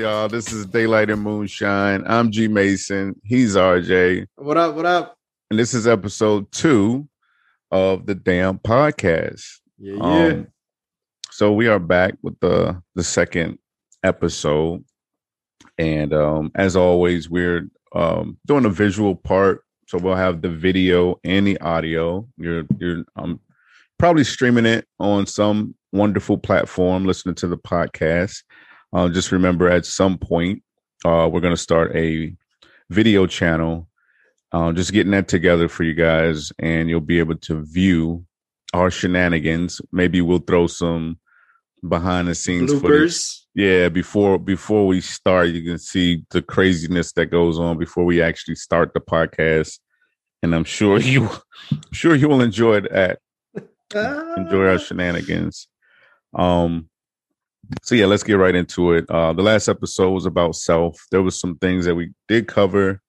y'all? This is Daylight and Moonshine. I'm G Mason. He's RJ. What up? What up? And this is episode two of the damn podcast. Yeah, yeah. Um, so we are back with the the second episode, and um, as always, we're um, doing a visual part. So we'll have the video and the audio. You're you're um, probably streaming it on some wonderful platform, listening to the podcast. Uh, just remember, at some point, uh, we're going to start a video channel. Uh, just getting that together for you guys, and you'll be able to view our shenanigans. Maybe we'll throw some behind the scenes footage. Bloopers. Yeah, before before we start, you can see the craziness that goes on before we actually start the podcast, and I'm sure you, I'm sure you will enjoy that. Enjoy our shenanigans. Um, so yeah, let's get right into it. Uh, the last episode was about self. There was some things that we did cover.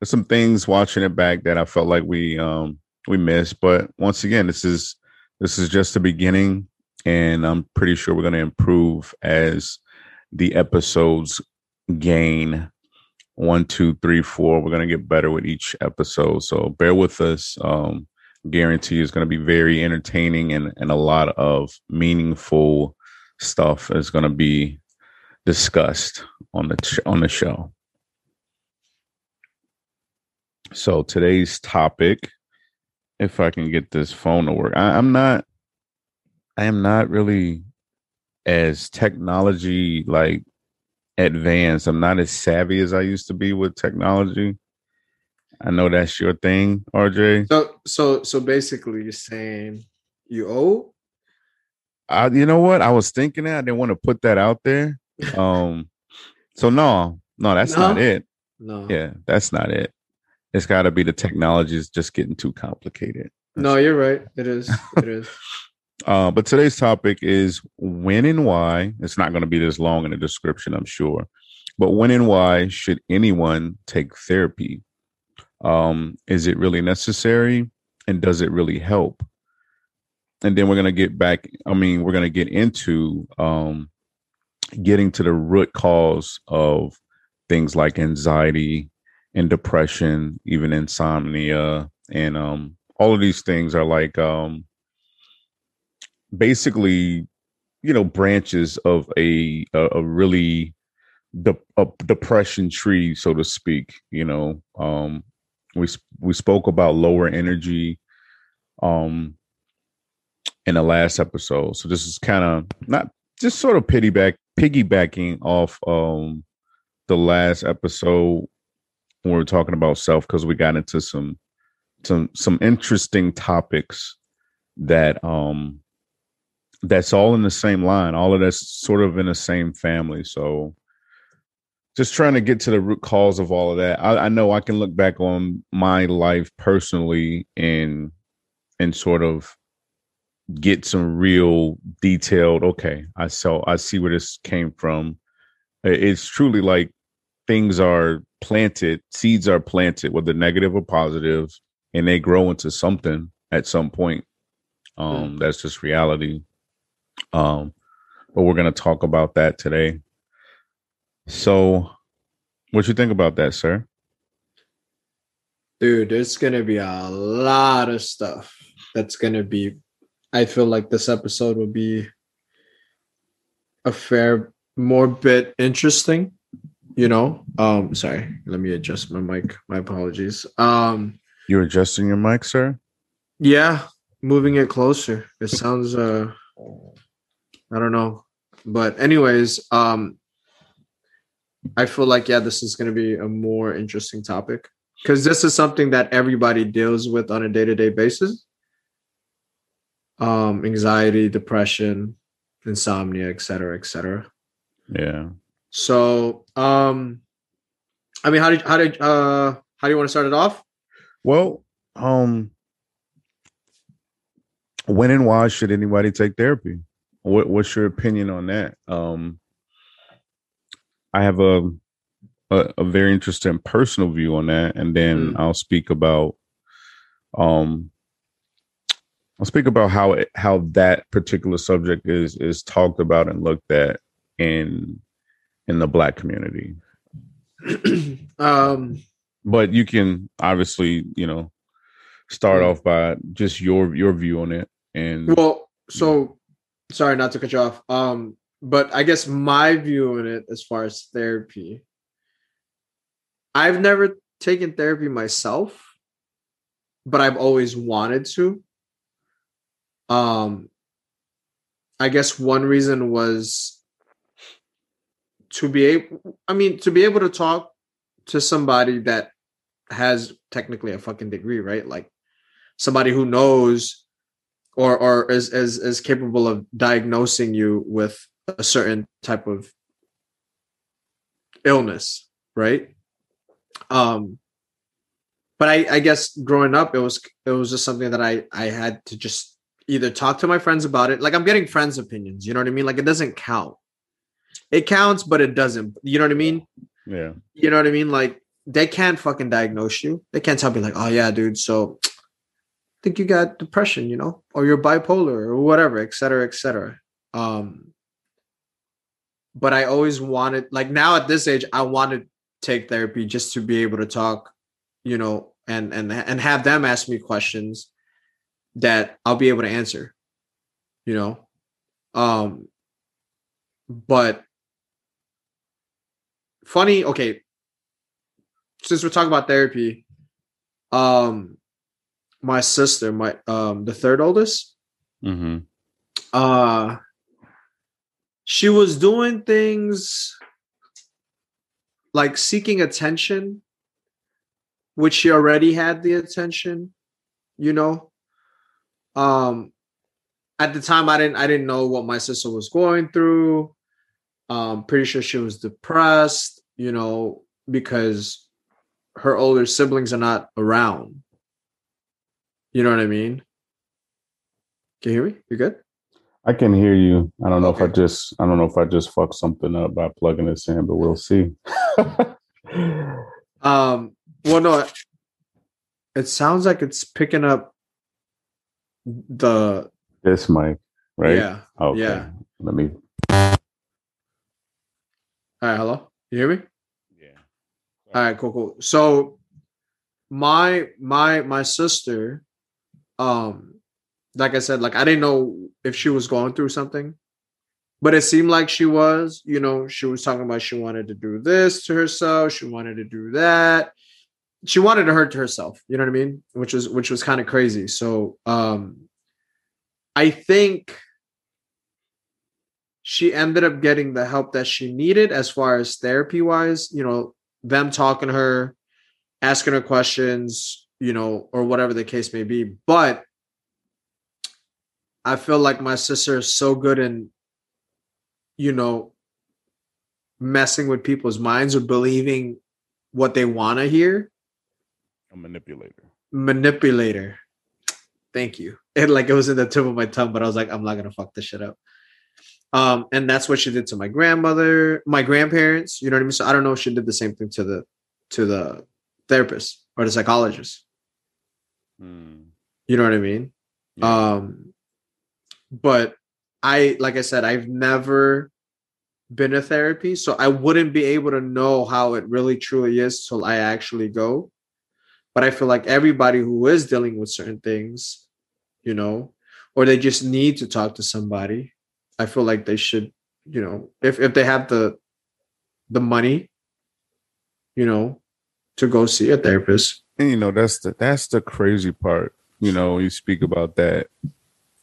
There's some things watching it back that I felt like we um we missed, but once again, this is this is just the beginning, and I'm pretty sure we're going to improve as the episodes gain one, two, three, four. We're going to get better with each episode, so bear with us. Um, guarantee is going to be very entertaining and and a lot of meaningful stuff is going to be discussed on the ch- on the show. So today's topic, if I can get this phone to work, I, I'm not, I am not really as technology like advanced. I'm not as savvy as I used to be with technology. I know that's your thing, RJ. So, so, so basically, you're saying you owe? I, you know what? I was thinking that I didn't want to put that out there. Um, so no, no, that's No? not it. No. Yeah, that's not it. It's got to be the technology is just getting too complicated. No, you're right. It is. It is. Uh, but today's topic is when and why. It's not going to be this long in the description, I'm sure. But when and why should anyone take therapy? Um, is it really necessary? And does it really help? And then we're going to get back. I mean, we're going to get into um, getting to the root cause of things like anxiety and depression, even insomnia. And um, all of these things are like um, basically you know branches of a a, a really de- a depression tree so to speak you know um we we spoke about lower energy um in the last episode so this is kind of not just sort of piggyback piggybacking off um the last episode when we were talking about self because we got into some some some interesting topics that um that's all in the same line. All of that's sort of in the same family. So just trying to get to the root cause of all of that. I, I know I can look back on my life personally and and sort of get some real detailed, okay, I saw I see where this came from. It's truly like things are planted, seeds are planted, whether negative or positive, and they grow into something at some point. Um, that's just reality. Um, but we're gonna talk about that today. So, what you think about that, sir? Dude, there's going to be a lot of stuff that's going to be. I feel like this episode will be a fair, more bit interesting. You know, um, sorry, let me adjust my mic. My apologies. Um, You're adjusting your mic, sir. Yeah, moving it closer. It sounds uh I don't know. But anyways, um I feel like yeah, this is going to be a more interesting topic cuz this is something that everybody deals with on a day-to-day basis. Um anxiety, depression, insomnia, etc., etc. Yeah. So, um I mean, how did how did uh how do you want to start it off? Well, um, when and why should anybody take therapy? What What's your opinion on that? Um, I have a a, a very interesting personal view on that, and then Mm. I'll speak about um I'll speak about how it, how that particular subject is is talked about and looked at in in the black community. um, But you can obviously, you know, start off by just your your view on it and well, so sorry not to cut you off. Um, but I guess my view on it as far as therapy, I've never taken therapy myself, but I've always wanted to. Um, I guess one reason was to be able, I mean, to be able to talk to somebody that has technically a fucking degree, right? Like somebody who knows or or is is is capable of diagnosing you with a certain type of illness, right? Um but I I guess growing up it was it was just something that I I had to just either talk to my friends about it. Like I'm getting friends' opinions, you know what I mean? Like it doesn't count. It counts, but it doesn't. You know what I mean? yeah. You know what I mean? Like they can't fucking diagnose you. They can't tell me like, oh yeah, dude, so I think you got depression, you know, or you're bipolar or whatever, et cetera, et cetera. Um, but I always wanted, like now at this age, I want to take therapy just to be able to talk, you know, and and and have them ask me questions that I'll be able to answer, you know. Um, but funny, okay. Since we're talking about therapy, um, my sister, my um, the third oldest, Mm-hmm. uh, she was doing things like seeking attention, which she already had the attention, you know. Um, at the time, I didn't I didn't know what my sister was going through. Um, pretty sure she was depressed, you know, because her older siblings are not around. You know what I mean? Can you hear me? You good? I can hear you. I don't know if I just I don't know if I just fucked something up by plugging this in, but we'll see. Um, well, no, it sounds like it's picking up the this mic, right? yeah. Okay. yeah. Let me All right, hello. You hear me? Yeah. All right, cool, cool. So my my my sister, um, like I said, like I didn't know if she was going through something, but it seemed like she was. You know, she was talking about she wanted to do this to herself, she wanted to do that. She wanted to hurt herself, you know what I mean? Which was which was kind of crazy. So um I think she ended up getting the help that she needed as far as therapy wise, you know, them talking to her, asking her questions, you know, or whatever the case may be. But I feel like my sister is so good in, you know, messing with people's minds or believing what they want to hear. A manipulator. Manipulator. Thank you. And like it was in the tip of my tongue, but I was like, I'm not gonna fuck this shit up. Um, and that's what she did to my grandmother, my grandparents. You know what I mean? So I don't know if she did the same thing to the to the therapist or the psychologist. Hmm. You know what I mean? Yeah. Um, but I, like I said, I've never been to therapy, so I wouldn't be able to know how it really truly is till I actually go. But I feel like everybody who is dealing with certain things, you know, or they just need to talk to somebody, I feel like they should, you know, if if they have the the money, you know, to go see a therapist. and you know that's the that's the crazy part you know you speak about that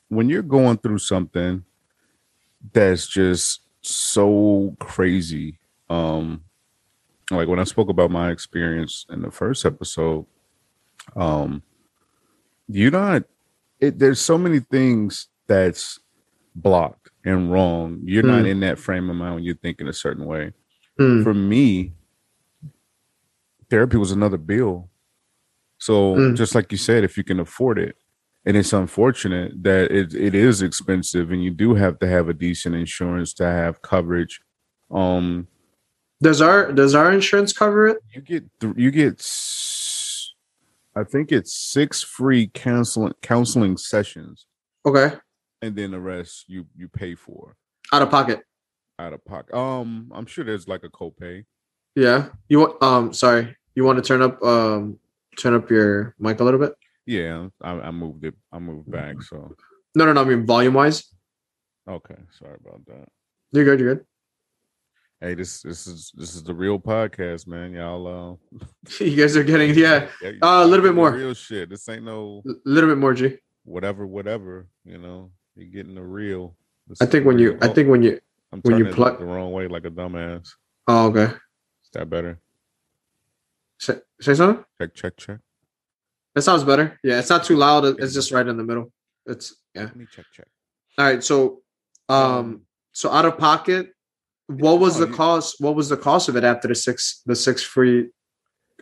when you're going through something that's just so crazy um like when i spoke about my experience in the first episode um you're not it, there's so many things that's blocked and wrong you're not Hmm. in that frame of mind when you're thinking a certain way Hmm. for me, therapy was another bill. So Mm. just like you said, if you can afford it, and it's unfortunate that it, it is expensive, and you do have to have a decent insurance to have coverage. Um, Does our does our insurance cover it? you get th- you get, I think it's six free counseling counseling sessions, Okay, and then the rest you you pay for. out of pocket. out of pocket. Um, I'm sure there's like a copay. Yeah. You want um sorry. You want to turn up um turn up your mic a little bit? Yeah, I, I moved it. I moved back. So No, no, no. I mean volume wise. okay, sorry about that. You're good. You're good. Hey, this this is this is the real podcast, man. Y'all, uh, you guys are getting yeah yeah, Uh, a little bit more. real shit. This ain't no a little bit more G. whatever, whatever. You know, you're getting the real. This I think when you. I think when you I'm when you plug- the wrong way, like a dumbass. oh okay. Is that better? Say, say something. Check, check, check. That sounds better. Yeah, it's not too loud. It's just right in the middle. It's yeah. Let me check, check. All right. So um so out of pocket, what was Oh, the cost? What was the cost of it after the six the six free?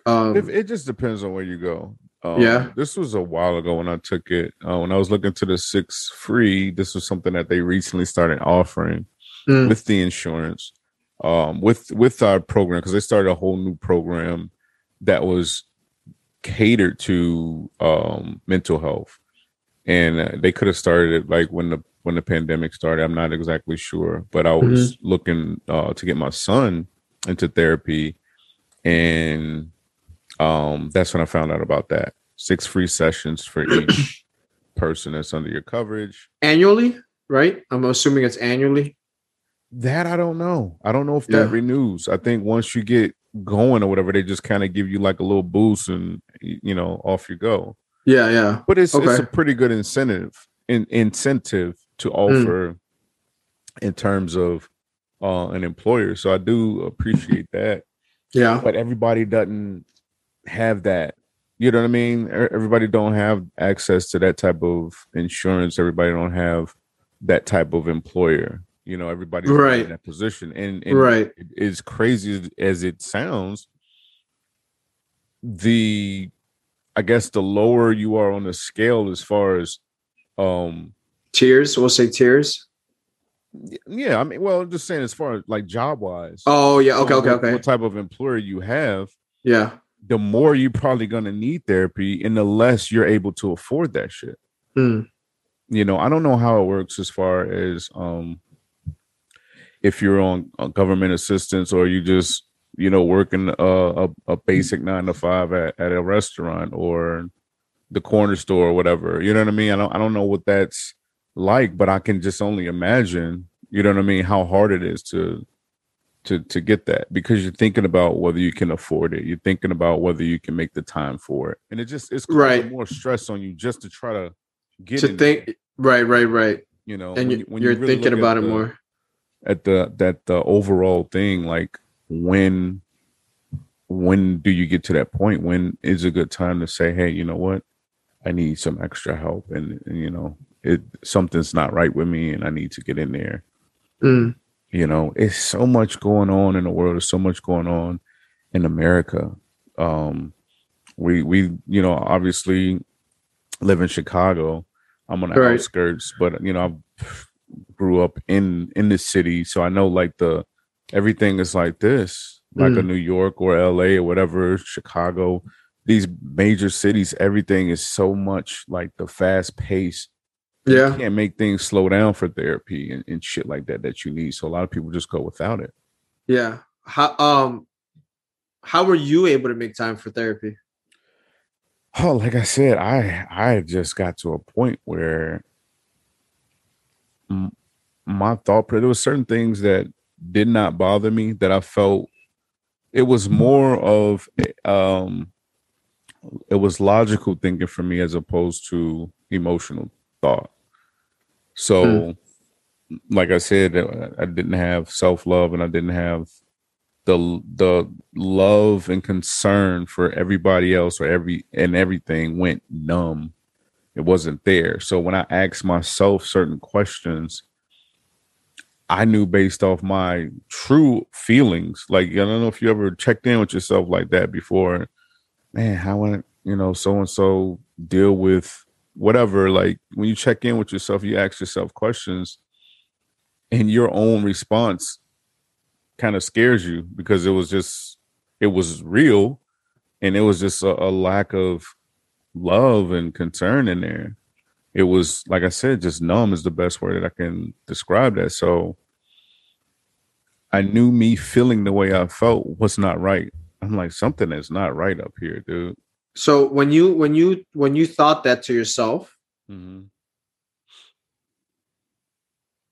Um, It, it just depends on where you go. Um, Yeah. This was a while ago when I took it. Uh, when I was looking to the six free, this was something that they recently started offering Mm. with the insurance, um, with with our program because they started a whole new program that was catered to um, mental health, and uh, they could have started it like when the when the pandemic started. I'm not exactly sure, but I was looking uh, to get my son into therapy, and um, that's when I found out about that. Six free sessions for each person that's under your coverage. annually, right? I'm assuming it's annually. That I don't know. I don't know if that Yeah. renews. I think once you get going or whatever, they just kind of give you like a little boost and you know off you go. Yeah, yeah. But it's it's a pretty good incentive in, incentive to offer in terms of uh, an employer. So I do appreciate that. Yeah. But everybody doesn't have that. You know what I mean? Everybody don't have access to that type of insurance. Everybody don't have that type of employer. You know, everybody's Right. in that position. And, and Right. as crazy as it sounds, the I guess the lower you are on the scale as far as um Tiers. We'll say tiers. yeah, I mean, well, I'm just saying as far as like job wise. Oh yeah. Okay. Okay. what, Okay. What type of employer you have, Yeah. the more you're probably gonna need therapy, and the less you're able to afford that shit. Mm. You know, I don't know how it works as far as um if you're on uh, government assistance or you just you know working a, a, a basic nine to five at, at a restaurant or the corner store or whatever. You know what I mean? I don't I don't know what that's like, but I can just only imagine. You know what I mean? How hard it is to to to get that because you're thinking about whether you can afford it. You're thinking about whether you can make the time for it, and it just it's Right. more stress on you just to try to get To think. there, Right. Right. Right. you know, And when you, when you're really thinking about it the- more. at the that the overall thing like when when do you get to that point when is a good time to say hey you know what i need some extra help and, and you know it something's not right with me and i need to get in there. Mm. you know it's so much going on in the world. There's so much going on in america. Um we we you know obviously live in chicago. I'm on the Right. outskirts but you know i grew up in in the city. So i know like the everything is like this like a new york or la or whatever chicago these major cities everything is so much like the fast pace you Yeah. can't make things slow down for therapy and, and shit like that that you need. So a lot of people just go without it. Yeah. How um how were you able to make time for therapy? Oh, like I said, I I just got to a point where my thought there was certain things that did not bother me that I felt it was more of um it was logical thinking for me as opposed to emotional thought. So hmm. like I said, I didn't have self-love and I didn't have the the love and concern for everybody else or every and everything went numb. It wasn't there. So when I asked myself certain questions, I knew based off my true feelings. Like I don't know if you ever checked in with yourself like that before. Man, how would you know so and so deal with whatever? Like when you check in with yourself, you ask yourself questions, and your own response kind of scares you because it was just it was real and it was just a, a lack of love and concern in there it was like i said just numb is the best word that i can describe that so I knew me feeling the way I felt was not right. I'm like, something is not right up here, dude. So when you when you when you thought that to yourself, Mm-hmm.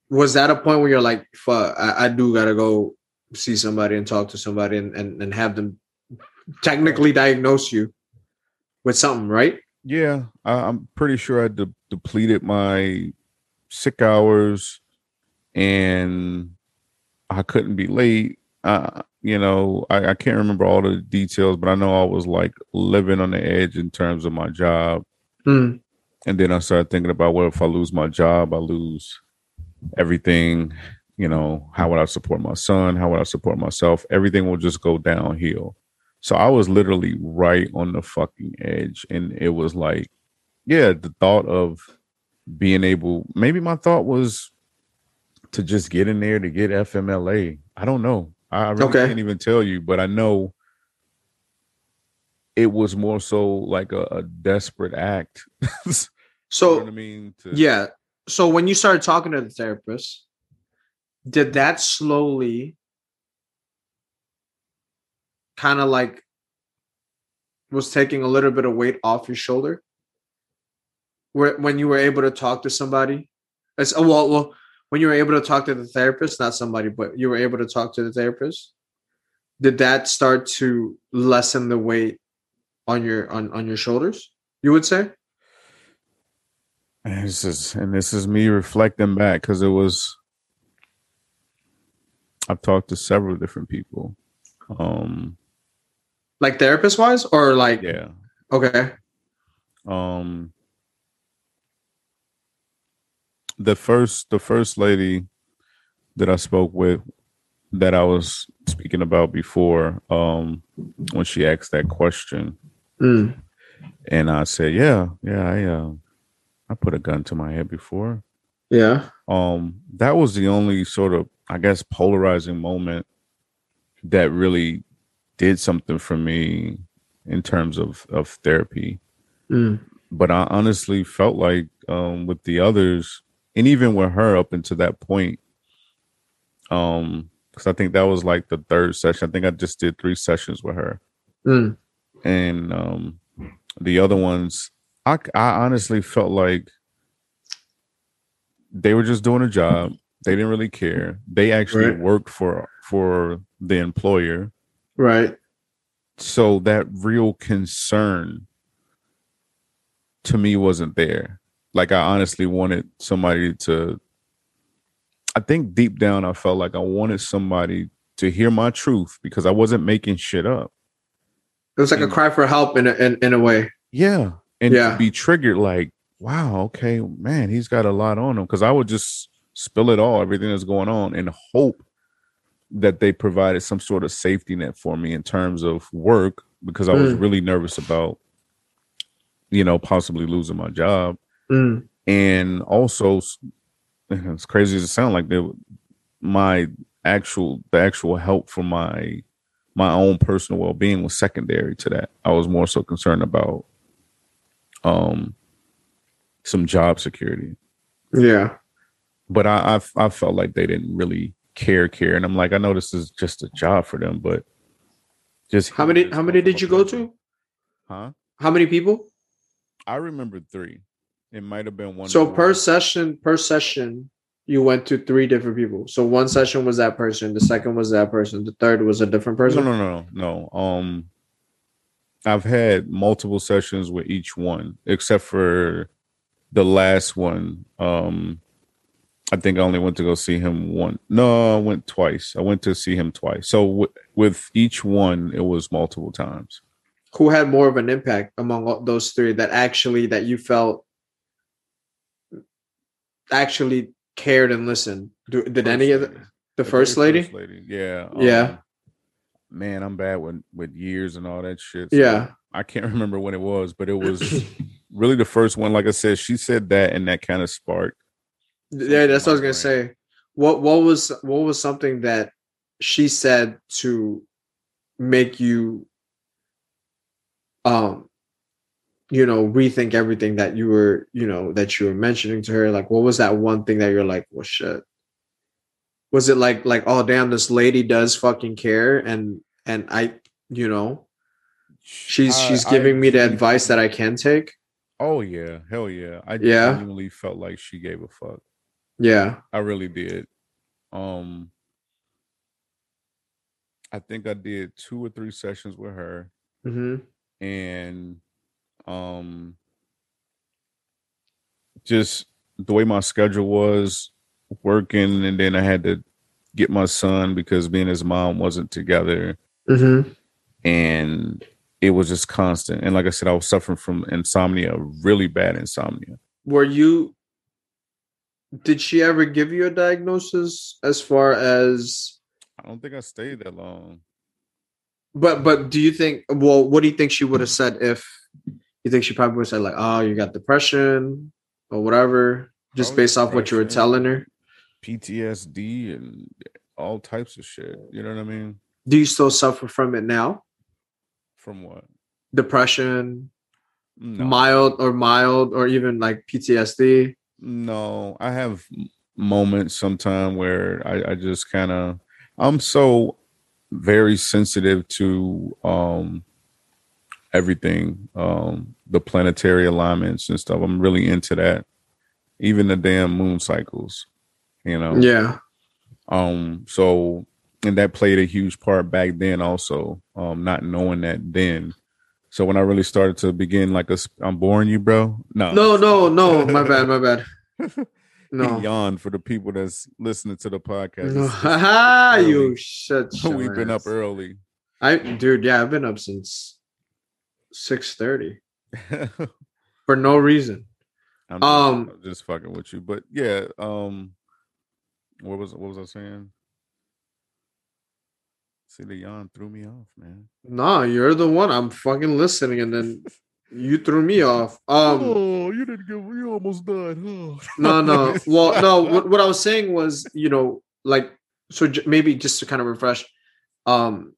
was that a point where you're like, "Fuck, I, I do gotta go see somebody and talk to somebody and, and and have them technically diagnose you with something, right?" Yeah, I, I'm pretty sure I de- depleted my sick hours, and I couldn't be late. Uh, you know, I, I can't remember all the details, but I know I was like living on the edge in terms of my job. Mm, And then I started thinking about, well, if I lose my job, I lose everything. You know, how would I support my son? How would I support myself? Everything will just go downhill. So I was literally right on the fucking edge. And it was like, yeah, the thought of being able, maybe my thought was to just get in there to get FMLA. I don't know. I really Okay. can't even tell you, but I know it was more so like a, a desperate act. you know So what I mean? To, yeah. So when you started talking to the therapist, did that slowly kind of like was taking a little bit of weight off your shoulder? Where when you were able to talk to somebody? As oh, well, well, when you were able to talk to the therapist, not somebody, but you were able to talk to the therapist, did that start to lessen the weight on your on, on your shoulders? You would say? And this is and this is me reflecting back because it was I've talked to several different people. Um Like therapist wise? Or like yeah. okay. Um the first the first lady that I spoke with that I was speaking about before, um, when she asked that question, Mm. and I said, Yeah, yeah, I uh I put a gun to my head before. Yeah. um that was the only sort of i guess polarizing moment that really did something for me in terms of of therapy Mm. but i honestly felt like um with the others and even with her up until that point um because i think that was like the third session i think i just did three sessions with her Mm. and um the other ones i i honestly felt like they were just doing a job they didn't really care they actually Right. worked for for the employer Right. so that real concern to me wasn't there like i honestly wanted somebody to i think deep down i felt like i wanted somebody to hear my truth because i wasn't making shit up It was like a cry for help in a, in, in a way. Yeah. And Yeah. to be triggered like, wow, okay, man, he's got a lot on him. Cause I would just spill it all, everything that's going on, and hope that they provided some sort of safety net for me in terms of work because I was Mm. really nervous about, you know, possibly losing my job. Mm. And also, as crazy as it sounds like, they, my actual, the actual help for my, my own personal well-being was secondary to that. I was more so concerned about um some job security. Yeah. But I, I I felt like they didn't really care care. And I'm like, I know this is just a job for them, but just How many how many did you go to? Huh? How many people? I remember three. It might have been one. So per session, per session, you went to three different people. So one session was that person, the second was that person, the third was a different person. no, no, no. No. Um, I've had multiple sessions with each one, except for the last one. Um, I think I only went to go see him one. No, I went twice. I went to see him twice. So w- with each one, it was multiple times. Who had more of an impact among those three that actually that you felt actually cared and listened? Do, did any of the, lady. the first lady? First lady. Yeah. Yeah. um, Man, I'm bad with with years and all that shit. Yeah. I can't remember when it was, but it was really the first one. Like I said, she said that, and that kind of sparked. Yeah, that's what I was gonna say. What what was what was something that she said to make you um you know rethink everything that you were you know that you were mentioning to her like what was that one thing that you're like well shit Was it like like oh damn this lady does fucking care and and I you know she's I- she's I giving me the advice that I can take. Oh yeah, hell yeah. I Yeah. genuinely felt like she gave a fuck. Yeah. I really did. Um I think I did two or three sessions with her hmm and um just the way my schedule was working and then I had to get my son because me and his mom wasn't together hmm and it was just constant. And like I said, I was suffering from insomnia, really bad insomnia. Were you? Did she ever give you a diagnosis as far as? I don't think I stayed that long. But but do you think? Well, what do you think she would have said if? You think she probably would said like, "Oh, you got depression or whatever," just based off what you were telling her. PTSD and all types of shit. You know what I mean? Do you still suffer from it now? From what? Depression, No. mild or mild, or even like PTSD. No, I have moments sometime where I, I just kind of I'm so very sensitive to um everything, um the planetary alignments and stuff. I'm really into that. Even the damn moon cycles, you know. Yeah. Um so and that played a huge part back then also, um not knowing that then. So when I really started to begin like a sp- I'm boring you, bro. No. No, no, no. My bad. My bad. He No. yawned for the people that's listening to the podcast. No. You shut. We've been up early. I, dude, yeah, I've been up since six thirty for no reason. just, Um, I'm just fucking with you, but yeah. Um, what was what was I saying? See, the yawn threw me off, man. No, you're the one. I'm fucking listening, and then you threw me off. Um, oh, you didn't give. You almost died. Huh? no, no. Well, no. What, what I was saying was, you know, like, so j- maybe just to kind of refresh, um,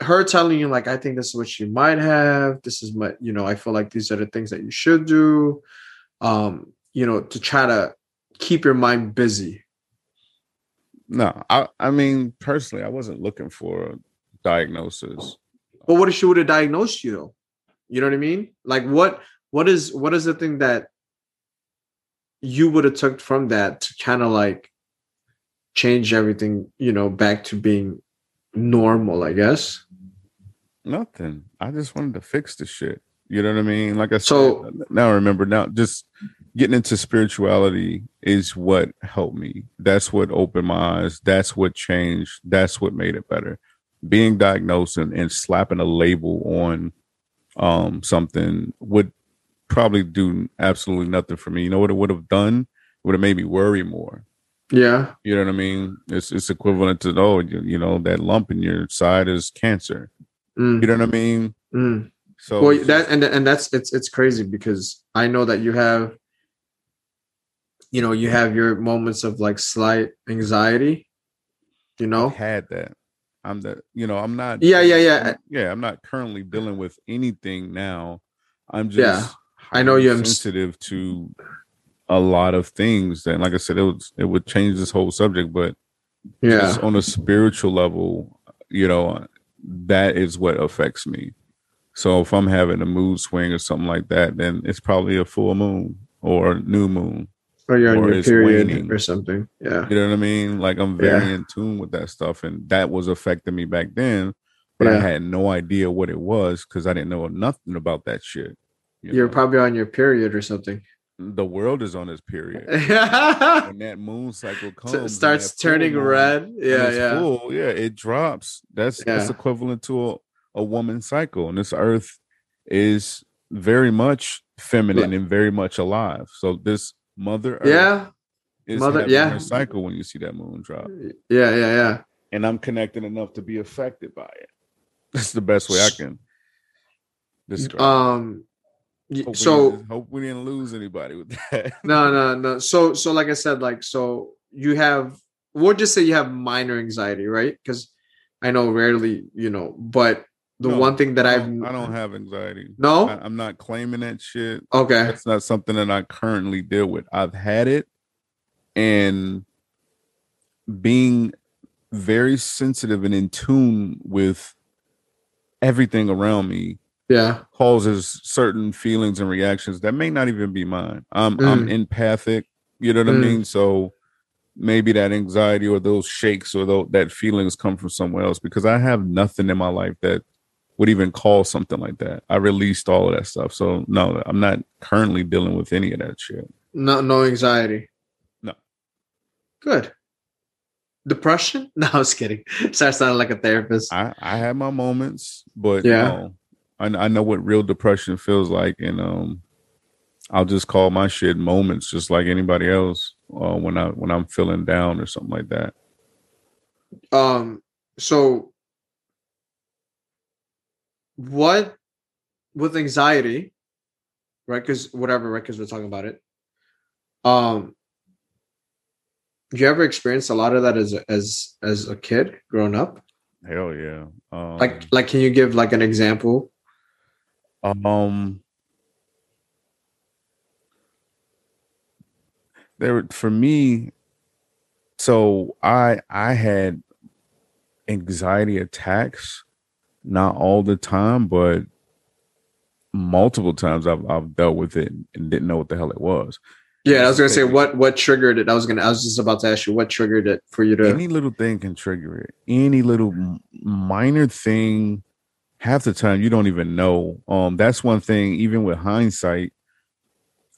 her telling you like, I think this is what you might have. This is my, you know, I feel like these are the things that you should do. Um, you know, to try to keep your mind busy. No, I. I mean, personally, I wasn't looking for a diagnosis. But what if she would have diagnosed you though? You know what I mean? Like what what is what is the thing that you would have took from that to kind of like change everything, you know, back to being normal, I guess. Nothing. I just wanted to fix the shit. You know what I mean? Like I said, So- now I remember now just getting into spirituality is what helped me. That's what opened my eyes. That's what changed. That's what made it better. Being diagnosed and, and slapping a label on um something would probably do absolutely nothing for me. You know what it would have done? It would have made me worry more. Yeah. You know what I mean? It's it's equivalent to oh, you, you know, that lump in your side is cancer. Mm, You know what I mean? mm. So Well, that and and that's it's it's crazy because I know that you have you know, you have your moments of like slight anxiety, you know? I've had that. I'm the you know, I'm not Yeah, yeah, yeah. Yeah, I'm not currently dealing with anything now. I'm just Yeah. I know you're sensitive to a lot of things. And like I said, it was it would change this whole subject, but Yeah. just on a spiritual level, you know, that is what affects me. So if I'm having a mood swing or something like that, then it's probably a full moon or a new moon. Or you're on or your period waning. or something. Yeah. You know what I mean? Like I'm very Yeah. in tune with that stuff, and that was affecting me back then. But I had no idea what it was because I didn't know nothing about that shit. you You're know? probably on your period or something. The world is on its period. when that moon cycle comes, starts turning red. Yeah, yeah. full, yeah, it drops. That's that's equivalent to a, a woman's cycle, and this earth is very much feminine and very much alive. So this mother earth Yeah. is Mother- yeah. cycle when you see that moon drop. Yeah, yeah, yeah. and I'm connected enough to be affected by it. That's the best way I can describe. Um Hope so didn't- hope we didn't lose anybody with that. no, no, no. So so like I said, like so you have we'll just say you have minor anxiety, right? Because I know rarely, you know, but the No, one thing that I I've I don't have anxiety. no I, I'm not claiming that shit. okay That's not something that I currently deal with. I've had it, and being very sensitive and in tune with everything around me Yeah. causes certain feelings and reactions that may not even be mine. I'm Mm. I'm empathic, you know what I Mm. mean? So maybe that anxiety or those shakes or that feelings come from somewhere else because I have nothing in my life that would even cause something like that. I released all of that stuff. So no, I'm not currently dealing with any of that shit. No, no anxiety. No. Good. Depression? No, I was kidding. Sorry, I sounded like a therapist. I I had my moments, but Yeah. know, I I know what real depression feels like, and um, I'll just call my shit moments, just like anybody else. Uh, when I when I'm feeling down or something like that. um so what with anxiety right because whatever right because we're talking about it um do you ever experience a lot of that as a, as as a kid growing up Hell yeah. Um, like like can you give like an example um, there for me. So I I had anxiety attacks, not all the time, but multiple times I've I've dealt with it and didn't know what the hell it was. yeah i was gonna say what what triggered it i was gonna i was just about to ask you what triggered it for you to any little thing can trigger it any little minor thing half the time you don't even know um that's one thing even with hindsight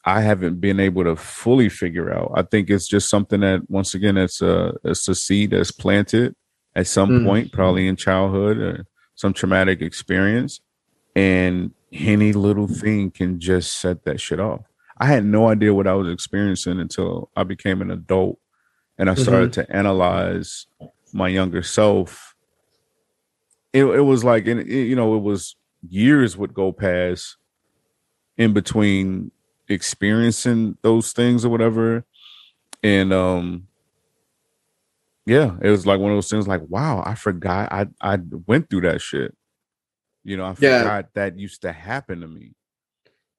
i haven't been able to fully figure out i think it's just something that once again it's a it's a seed that's planted at some Mm. point probably in childhood or some traumatic experience and any little thing can just set that shit off i had no idea what i was experiencing until i became an adult and I started to analyze my younger self. It, it was like, and it, you know, it was years would go past in between experiencing those things or whatever, and um, yeah, it was like one of those things. Like, wow, I forgot I I went through that shit. You know, I Yeah. forgot that used to happen to me.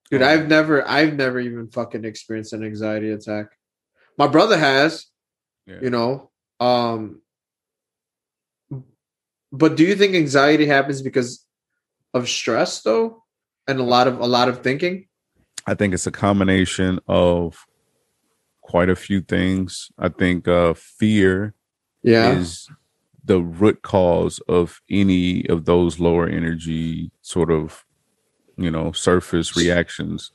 Dude, Um, I've never, I've never even fucking experienced an anxiety attack. My brother has, yeah. you know. Um, but do you think anxiety happens because of stress, though, and a lot of a lot of thinking? I think it's a combination of quite a few things. I think uh, fear Yeah, is the root cause of any of those lower energy sort of, you know, surface reactions.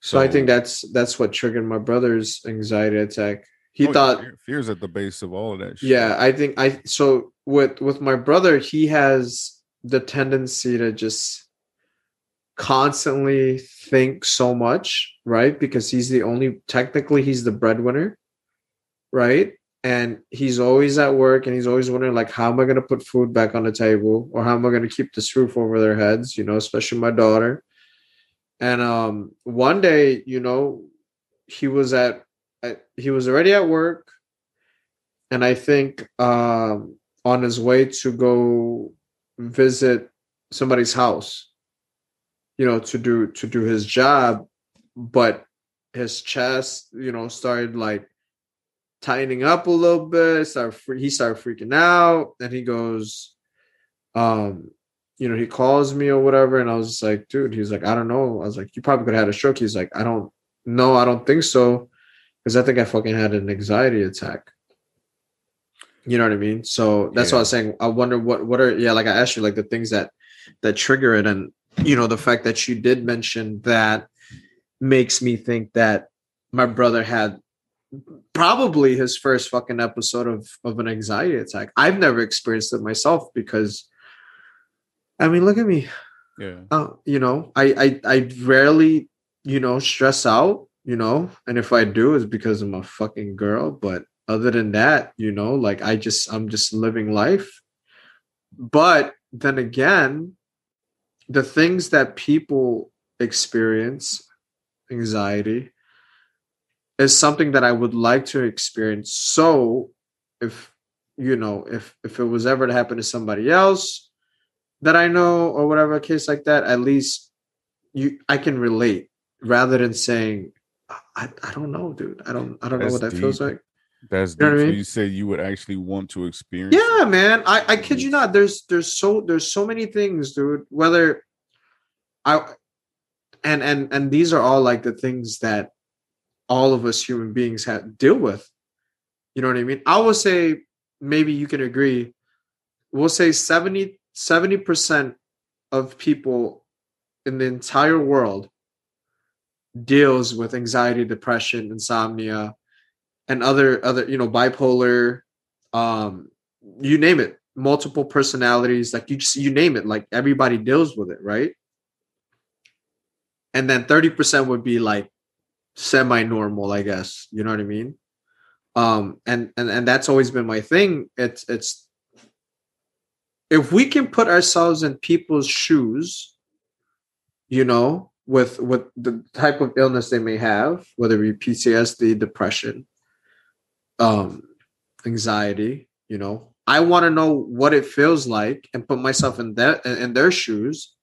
so I think that's that's what triggered my brother's anxiety attack. He Oh, thought fear- fear's at the base of all of that. Shit. yeah i think i so with with my brother he has the tendency to just constantly think so much right because he's the only technically he's the breadwinner right and he's always at work and he's always wondering like how am i going to put food back on the table or how am i going to keep this roof over their heads you know especially my daughter and um one day you know he was at he was already at work and I think um, on his way to go visit somebody's house, you know, to do to do his job, but his chest, you know, started like tightening up a little bit. He started freaking out, and he goes, um, you know, he calls me or whatever, and I was like, dude, he's like, I don't know. I was like, you probably could have had a stroke. He's like, I don't know, I don't think so, because I think I fucking had an anxiety attack. You know what I mean? So that's what I was saying. I wonder what what are yeah, like I asked you like the things that that trigger it, and you know the fact that you did mention that makes me think that my brother had probably his first fucking episode of of an anxiety attack. I've never experienced it myself because I mean, look at me. Yeah. Uh, you know, I, I I rarely, you know, stress out, you know, and if I do, it's because I'm a fucking girl. But other than that, you know, like I just I'm just living life. But then again, the things that people experience, anxiety, is something that I would like to experience. So if you know, if if it was ever to happen to somebody else that I know or whatever case like that, at least you I can relate rather than saying I, I don't know, dude. I don't I don't know what that feels like. That's You know deep. what I mean? you said you would actually want to experience. Yeah, man. I, I kid you not. There's there's so there's so many things, dude. Whether I and and and these are all like the things that all of us human beings have deal with. You know what I mean? I will say maybe you can agree. We'll say 70 percent of people in the entire world deals with anxiety, depression, insomnia, and other other you know bipolar um you name it. Multiple personalities like you just you name it like everybody deals with it right? And then 30% would be like semi normal i guess you know what i mean? Um and and and that's always been my thing. It's it's if we can put ourselves in people's shoes you know with with the type of illness they may have whether it be ptsd depression um anxiety you know i want to know what it feels like and put myself in their in their shoes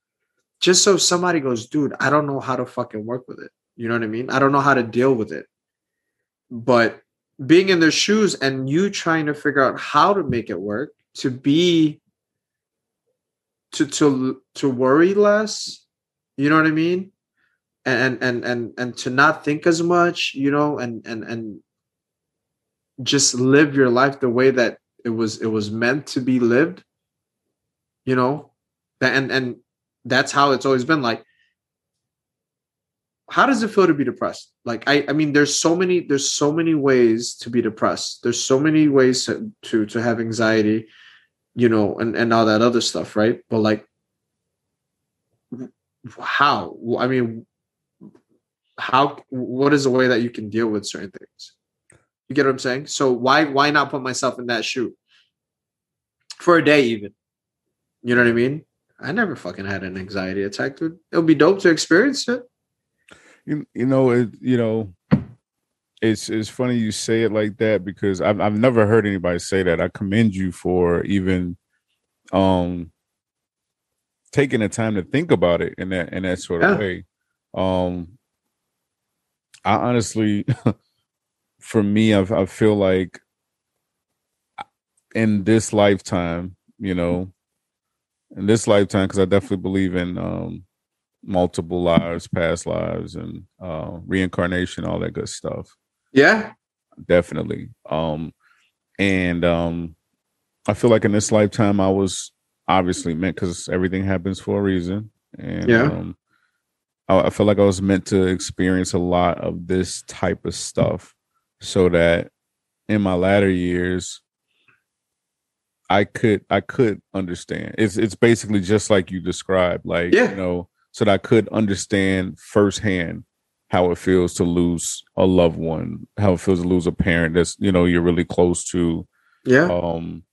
just so somebody goes dude i don't know how to fucking work with it. You know what i mean? I don't know how to deal with it. But being in their shoes and you trying to figure out how to make it work to be to to to worry less you know what i mean and and and and to not think as much you know and and and just live your life the way that it was it was meant to be lived you know? And and that's how it's always been like how does it feel to be depressed? Like i i mean there's so many there's so many ways to be depressed. There's so many ways to to, to have anxiety you know and and all that other stuff right? But like how? I mean how what is a way that you can deal with certain things you get what i'm saying so why why not put myself in that shoe for a day even you know what i mean i never fucking had an anxiety attack dude it would be dope to experience it You, you know it. You know, it's it's funny you say it like that because I've I've never heard anybody say that. I commend you for even um taking the time to think about it in that in that sort of Yeah. way. Um, I honestly, for me, I I feel like in this lifetime, you know, in this lifetime, because I definitely believe in um multiple lives, past lives, and uh, reincarnation, all that good stuff. yeah Definitely. Um, and um, I feel like in this lifetime, I was obviously meant because everything happens for a reason, and Yeah. um, I, I feel like I was meant to experience a lot of this type of stuff, so that in my latter years. I could I could understand. It's it's basically just like you described, like Yeah. you know, so that I could understand firsthand how it feels to lose a loved one, how it feels to lose a parent that's you know you're really close to, yeah um,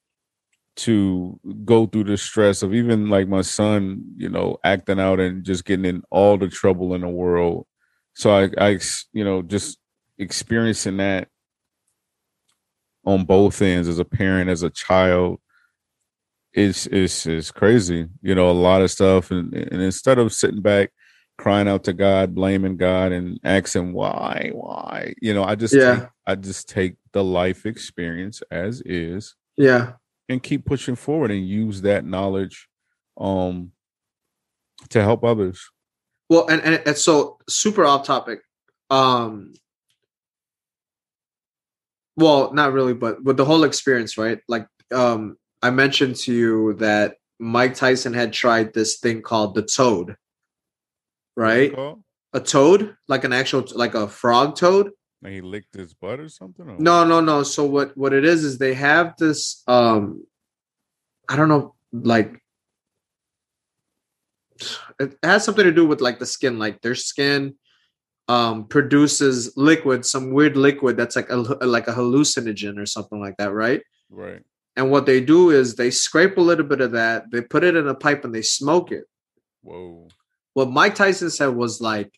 to go through the stress of even like my son, you know, acting out and just getting in all the trouble in the world. So I, I, you know, just experiencing that on both ends as a parent, as a child, is is is crazy. You know, a lot of stuff, and and instead of sitting back crying out to God, blaming God, and asking why, why, you know, I just Yeah. take, I just take the life experience as is yeah and keep pushing forward and use that knowledge um to help others. Well, and, and and so super off topic. Um well, not really, but with the whole experience, right? Like um I mentioned to you that Mike Tyson had tried this thing called the toad. Right? A toad, like an actual like a frog toad. And he licked his butt or something? Or No, no, no. So what what it is is they have this um I don't know like it has something to do with like the skin like their skin um produces liquid some weird liquid that's like a like a hallucinogen or something like that right Right. and what they do is they scrape a little bit of that they put it in a pipe and they smoke it Whoa. what Mike Tyson said was like,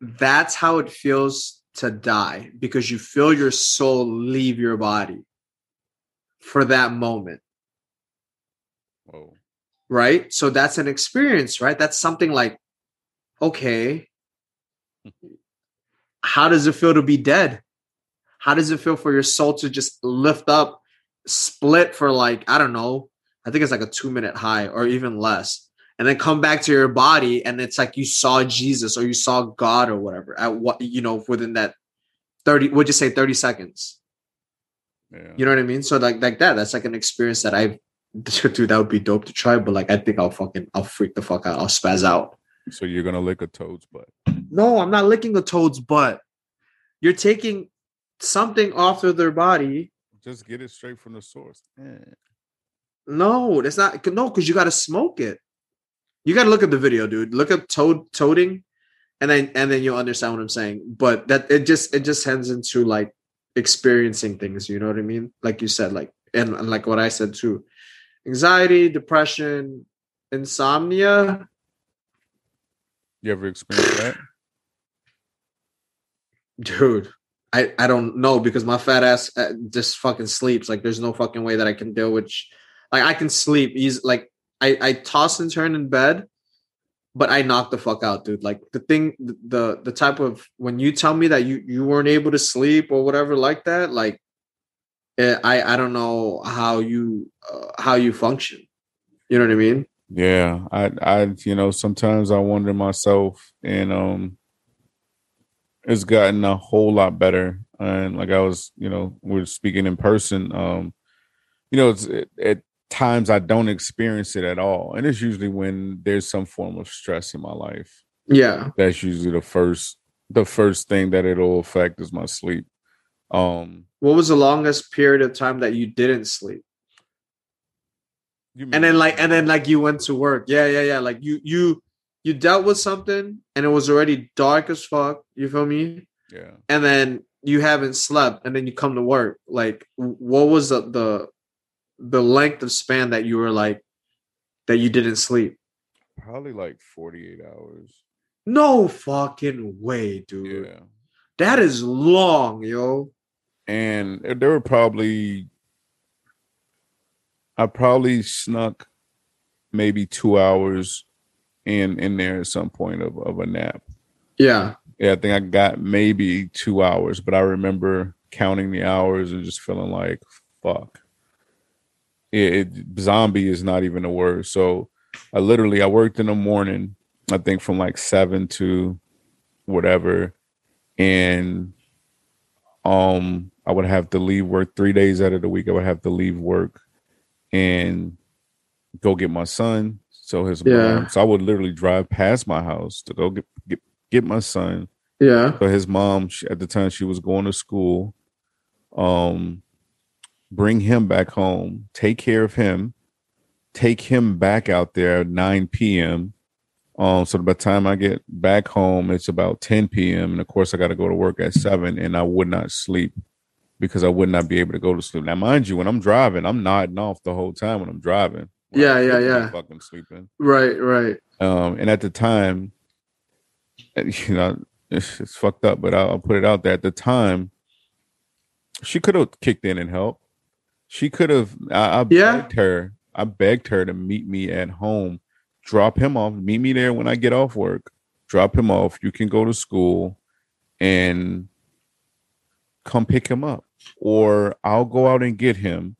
that's how it feels to die because you feel your soul leave your body for that moment, Whoa. right? So that's an experience, right? That's something like, okay, how does it feel to be dead? how does it feel for your soul to just lift up, split for like, I don't know, I think it's like a two minute high or even less, and then come back to your body and it's like you saw Jesus or you saw God or whatever at what, you know, within that 30, would you say 30 seconds? Yeah. You know what I mean? So like like that, that's like an experience that I dude, that would be dope to try, but like I think I'll fucking I'll freak the fuck out. I'll spaz out. So you're gonna lick a toad's butt. No, I'm not licking a toad's butt. You're taking something off of their body. Just get it straight from the source. Yeah. No, that's not no, because you gotta smoke it. You gotta look at the video, dude. Look at toad toading, and then and then you'll understand what I'm saying. But that it just it just heads into like experiencing things, you know what I mean? Like you said, like and, and like what I said too. Anxiety, depression, insomnia. You ever experienced that? dude i i don't know because my fat ass uh, just fucking sleeps like there's no fucking way that i can deal with sh- like i can sleep he's like i i toss and turn in bed but i knock the fuck out dude like the thing the the type of when you tell me that you you weren't able to sleep or whatever like that like eh, i i don't know how you uh, how you function you know what i mean Yeah, I, I, you know, sometimes I wonder myself, and um, it's gotten a whole lot better. And like I was, you know, we're speaking in person. Um, you know, it's it, at times I don't experience it at all, and it's usually when there's some form of stress in my life. yeah. That's usually the first, the first thing that it'll affect is my sleep. Um, what was the longest period of time that you didn't sleep? You and then like and then like you went to work. Yeah yeah yeah. Like you you you dealt with something and it was already dark as fuck. You feel me? Yeah. and then you haven't slept and then you come to work. Like what was the the, the length of span that you were like that you didn't sleep Probably like 48 hours. no fucking way dude Yeah. that is long yo And there were probably, I probably snuck maybe two hours in in there at some point of, of a nap. yeah Yeah, I think I got maybe two hours, but I remember counting the hours and just feeling like, fuck. It, it zombie is not even a word. So I literally I worked in the morning, I think from like seven to whatever. And um I would have to leave work three days out of the week. I would have to leave work and go get my son. So his Yeah. mom. So I would literally drive past my house to go get get, get my son. yeah So his mom, she, at the time, she was going to school. Um, bring him back home, take care of him, take him back out there at 9 p.m. Um, so by the time I get back home, it's about 10 p.m. And of course, I got to go to work at 7, and I would not sleep because I would not be able to go to sleep. Now, mind you, when I'm driving, I'm nodding off the whole time when I'm driving. When Yeah, I'm yeah, yeah. Fucking sleeping. right right Um, and at the time, you know, it's, it's fucked up, but I'll, I'll put it out there. At the time, she could have kicked in and helped. She could have. I, I Yeah. begged her. I begged her to meet me at home, drop him off, meet me there when I get off work, drop him off. You can go to school, and come pick him up, or I'll go out and get him,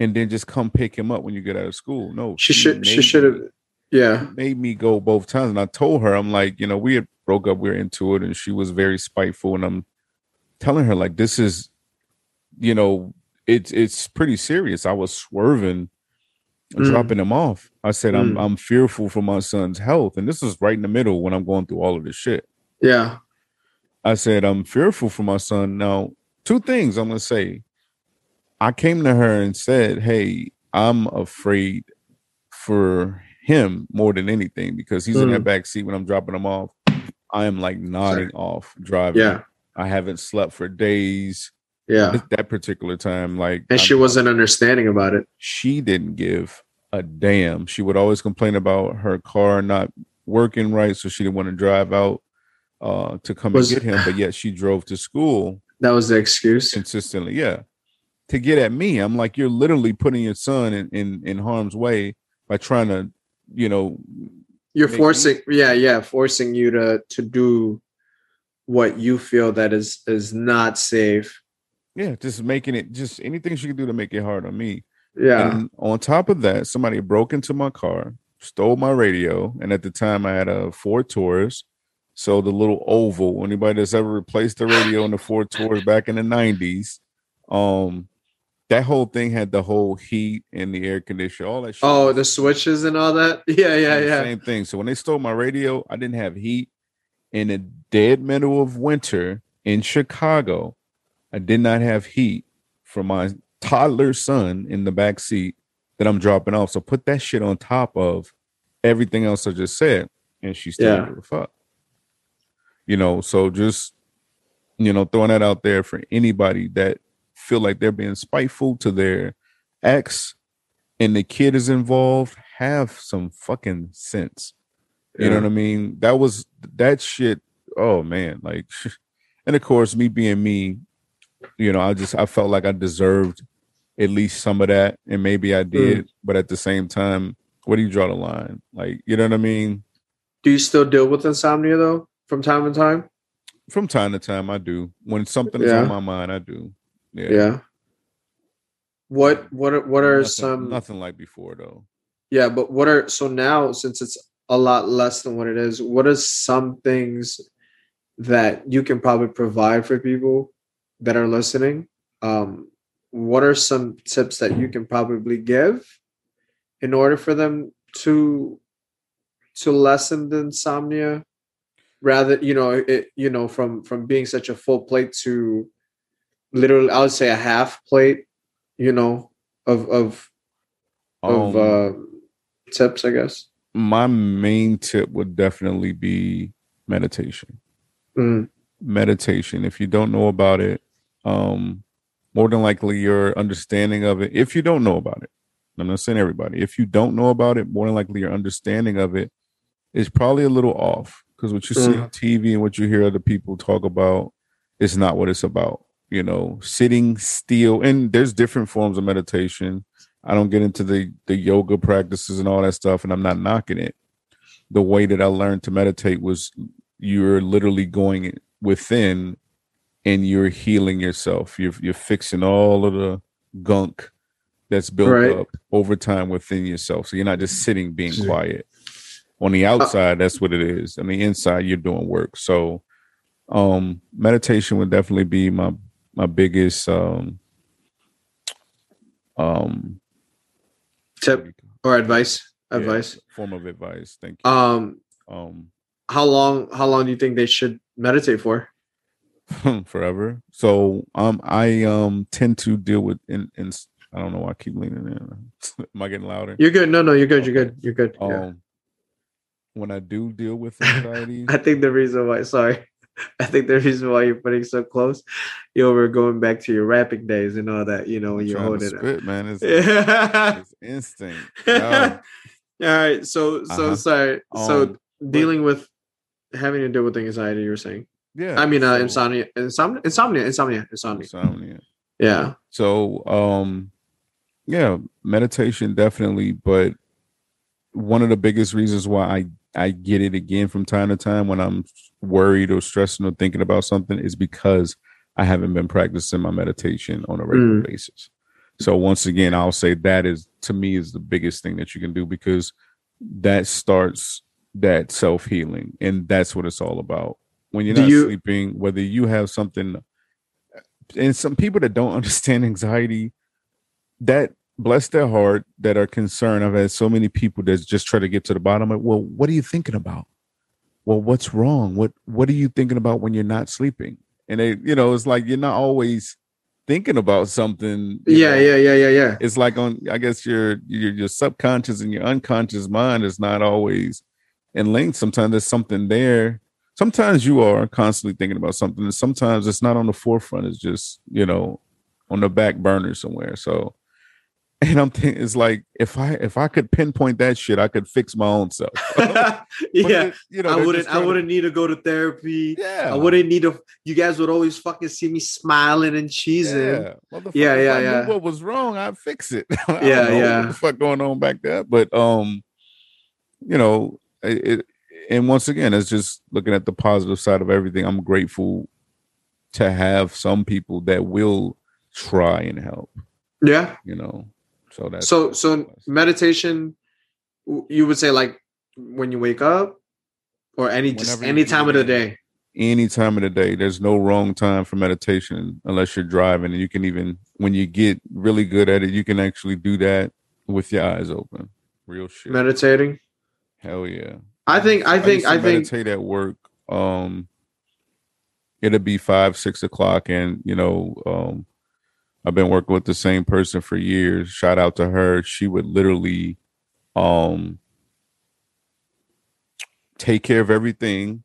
and then just come pick him up when you get out of school. No, she should she should have yeah made me go both times. And I told her, I'm like, you know, we had broke up, we were into it, and she was very spiteful. And I'm telling her, like, this is, you know, it's it's pretty serious. I was swerving, Mm. dropping him off. I said, I'm Mm. I'm fearful for my son's health, and this is right in the middle when I'm going through all of this shit. yeah I said, I'm fearful for my son. Now, two things I'm gonna say. I came to her and said, Hey, I'm afraid for him more than anything because he's in that back seat when I'm dropping him off. I am like nodding off driving. yeah I haven't slept for days. Yeah At that particular time, like and I'm- she wasn't understanding about it she didn't give a damn. She would always complain about her car not working right, so she didn't want to drive out uh, to come Was- and get him. But yet she drove to school that was the excuse consistently. Yeah, to get at me. I'm like, you're literally putting your son in in, in harm's way by trying to, you know, you're forcing yeah yeah forcing you to to do what you feel that is is not safe yeah, just making it just anything she could do to make it hard on me. Yeah. And on top of that, somebody broke into my car, stole my radio, and at the time I had a Ford Taurus. So the little oval, anybody that's ever replaced the radio in the Ford Taurus back in the 90s, um, that whole thing had the whole heat and the air conditioner, all that shit. Oh, the switches and all that. Yeah, yeah, yeah. Same thing. So when they stole my radio, I didn't have heat. In the dead middle of winter in Chicago, I did not have heat for my toddler son in the back seat that I'm dropping off. So put that shit on top of everything else I just said, and she still Yeah. give a fuck. You know, so just you know, throwing that out there for anybody that feel like they're being spiteful to their ex and the kid is involved, have some fucking sense. You know what I mean? That was that shit. Oh man, like, and of course, me being me, you know, I just I felt like I deserved at least some of that, and maybe I hmm. did. But at the same time, where do you draw the line? Like, you know what I mean? Do you still deal with insomnia though, from time to time? From time to time, I do. When something is on my mind, I do. Yeah. Yeah. What what are what are nothing, some nothing like before though. yeah, but what are so now since it's a lot less than what it is, what are some things that you can probably provide for people that are listening? Um what are some tips that you can probably give in order for them to to lessen the insomnia rather you know it you know from from being such a full plate to literally i would say a half plate you know of of of Um, uh tips i guess my main tip would definitely be meditation. Mm, meditation if you don't know about it um more than likely your understanding of it if you don't know about it. I'm not saying everybody. If you don't know about it more than likely your understanding of it is probably a little off because what you see Mm. on tv and what you hear other people talk about is not what it's about you know? Sitting still and there's different forms of meditation. I don't get into the the yoga practices and all that stuff and i'm not knocking it. The way that i learned to meditate was you're literally going within and you're healing yourself. You're you're fixing all of the gunk that's built Right. up over time within yourself. So you're not just sitting being Sure. quiet. On the outside, that's what it is. On the inside, you're doing work. So um meditation would definitely be my my biggest um um tip or advice yeah, advice form of advice. Thank you. um Um how long how long do you think they should meditate for forever. So um I um tend to deal with in in I don't know why I keep leaning in. Am I getting louder? you're good no no you're good you're good you're good Um yeah. when I do deal with anxiety, i think the reason why sorry i think the reason why you're putting so close you were going back to your rapping days and all that you know when I'm you're holding it spit, man. It's, it's instinct. Yeah. all right so so Uh-huh. sorry so Um, dealing with having to deal with anxiety you were saying yeah. i mean uh, so- insomnia insomnia insomnia insomnia insomnia Insomnia. yeah So um yeah, meditation definitely, but one of the biggest reasons why I I get it again from time to time when I'm worried or stressing or thinking about something is because I haven't been practicing my meditation on a regular Mm. basis. So once again, I'll say that is to me is the biggest thing that you can do because that starts that self healing, and that's what it's all about. When you're not you- sleeping, whether you have something, and some people that don't understand anxiety, that bless their heart that are concerned. I've had so many people that just try to get to the bottom of well, what are you thinking about? Well, what's wrong? What what are you thinking about when you're not sleeping? And they, you know, it's like you're not always thinking about something. yeah know. yeah yeah yeah yeah It's like on I guess your your your subconscious and your unconscious mind is not always in link. Sometimes there's something there. Sometimes you are constantly thinking about something, and sometimes it's not on the forefront. It's just you know on the back burner somewhere. So, and I'm thinking it's like if I if I could pinpoint that shit, I could fix my own self. Yeah it- you know, I wouldn't. I wouldn't need to go to therapy. Yeah, I wouldn't need to. You guys would always fucking see me smiling and cheesing. Yeah, Yeah, yeah, I knew yeah. What was wrong? I'd fix it. I Yeah, yeah. What the fuck going on back there? But um, you know, it. And once again, it's just looking at the positive side of everything. I'm grateful to have some people that will try and help. Yeah. You know, so that so so meditation. You would say like when you wake up, or any just any time of the day. Any time of the day. There's no wrong time for meditation unless you're driving, and you can even when you get really good at it, you can actually do that with your eyes open. Real shit. Meditating. Hell yeah. I think I think I, I think meditate at work. Um it'll be five, six o'clock and you know, um I've been working with the same person for years. Shout out to her. She would literally um take care of everything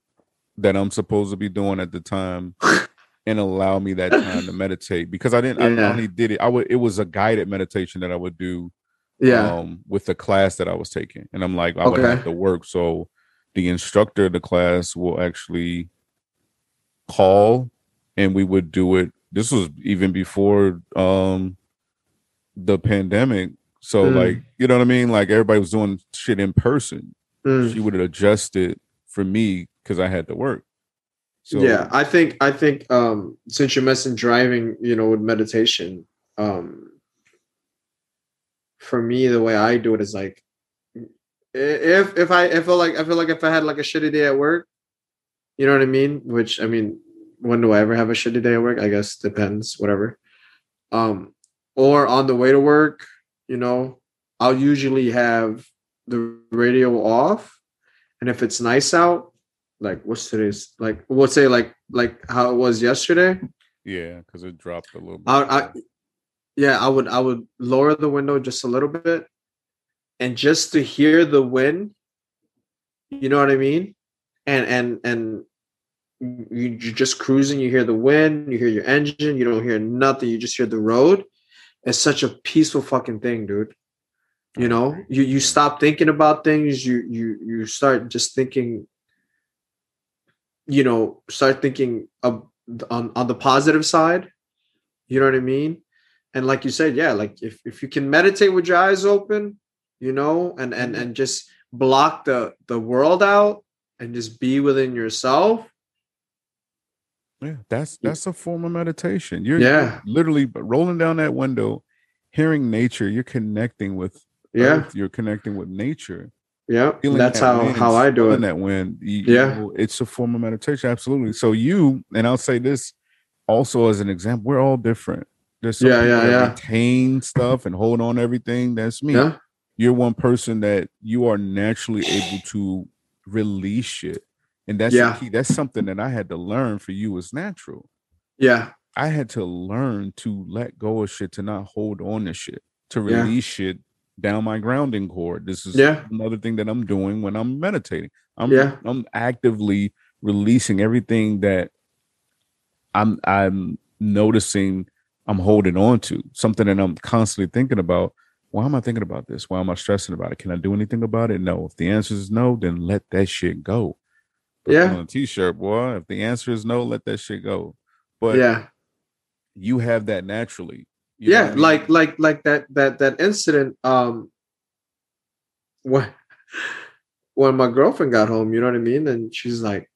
that I'm supposed to be doing at the time and allow me that time to meditate because I didn't yeah. I only did it I would it was a guided meditation that I would do yeah. um, with the class that I was taking and I'm like I would have to work. So the instructor of the class will actually call and we would do it. This was even before um the pandemic. So mm. like you know what I mean? Like everybody was doing shit in person. Mm. she would adjust it for me because I had to work. So yeah I think I think um since you're messing driving you know with meditation um for me, the way I do it is like if if I, I feel like I feel like if I had like a shitty day at work, you know what I mean? Which I mean, when do I ever have a shitty day at work? I guess depends, whatever. Um, or on the way to work, you know, I'll usually have the radio off, and if it's nice out, like what's today's like? We'll say like like how it was yesterday. Yeah, because it dropped a little bit. I, I yeah, I would I would lower the window just a little bit and just to hear the wind, you know what I mean? And and and you, you're just cruising, you hear the wind, you hear your engine, you don't hear nothing, you just hear the road. It's such a peaceful fucking thing, dude. You know, you you stop thinking about things, you you you start just thinking, you know, start thinking of, on on the positive side. You know what I mean? And like you said yeah like if, if you can meditate with your eyes open you know and and mm-hmm. and just block the the world out and just be within yourself. Yeah that's that's a form of meditation. You're, yeah. you're literally rolling down that window hearing nature. You're connecting with yeah. earth, you're connecting with nature. Yeah that's that how how i do it. that wind you, yeah. you know, it's a form of meditation absolutely. So you and i'll say this also as an example we're all different there's yeah, yeah, yeah. retain stuff and hold on everything. That's me. Yeah. You're one person that you are naturally able to release shit. And that's yeah. key. That's something that I had to learn for you as natural. Yeah. I had to learn to let go of shit, to not hold on to shit, to release yeah. shit down my grounding cord. This is yeah. another thing that I'm doing when I'm meditating. I'm yeah. I'm actively releasing everything that I'm I'm noticing I'm holding on to, something that I'm constantly thinking about. Why am I thinking about this? Why am I stressing about it? Can I do anything about it? No. If the answer is no, then let that shit go. Put yeah. On a t-shirt, boy. If the answer is no, let that shit go. But yeah, you have that naturally. yeah, I mean? like like like that that that incident. Um, when when my girlfriend got home, you know what I mean, and she's like,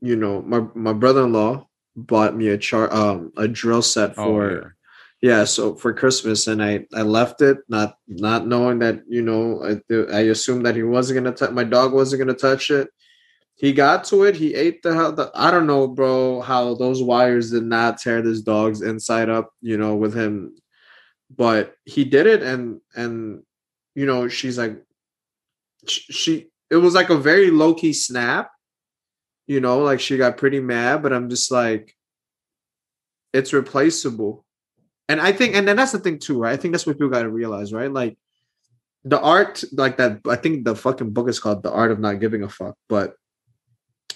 you know, my my brother-in-law bought me a char um a drill set oh, for oh, yeah. yeah. so for christmas and i i left it not not knowing that you know i, I assumed that he wasn't gonna touch my dog wasn't gonna touch it he got to it he ate the, the i don't know bro how those wires did not tear this dog's inside up you know with him but he did it and and you know she's like she it was like a very low-key snap you know, like she got pretty mad, but I'm just like, it's replaceable. And I think, and then that's the thing too, right? I think that's what people got to realize, right? Like the art, like that, I think the fucking book is called The Art of Not Giving a Fuck, but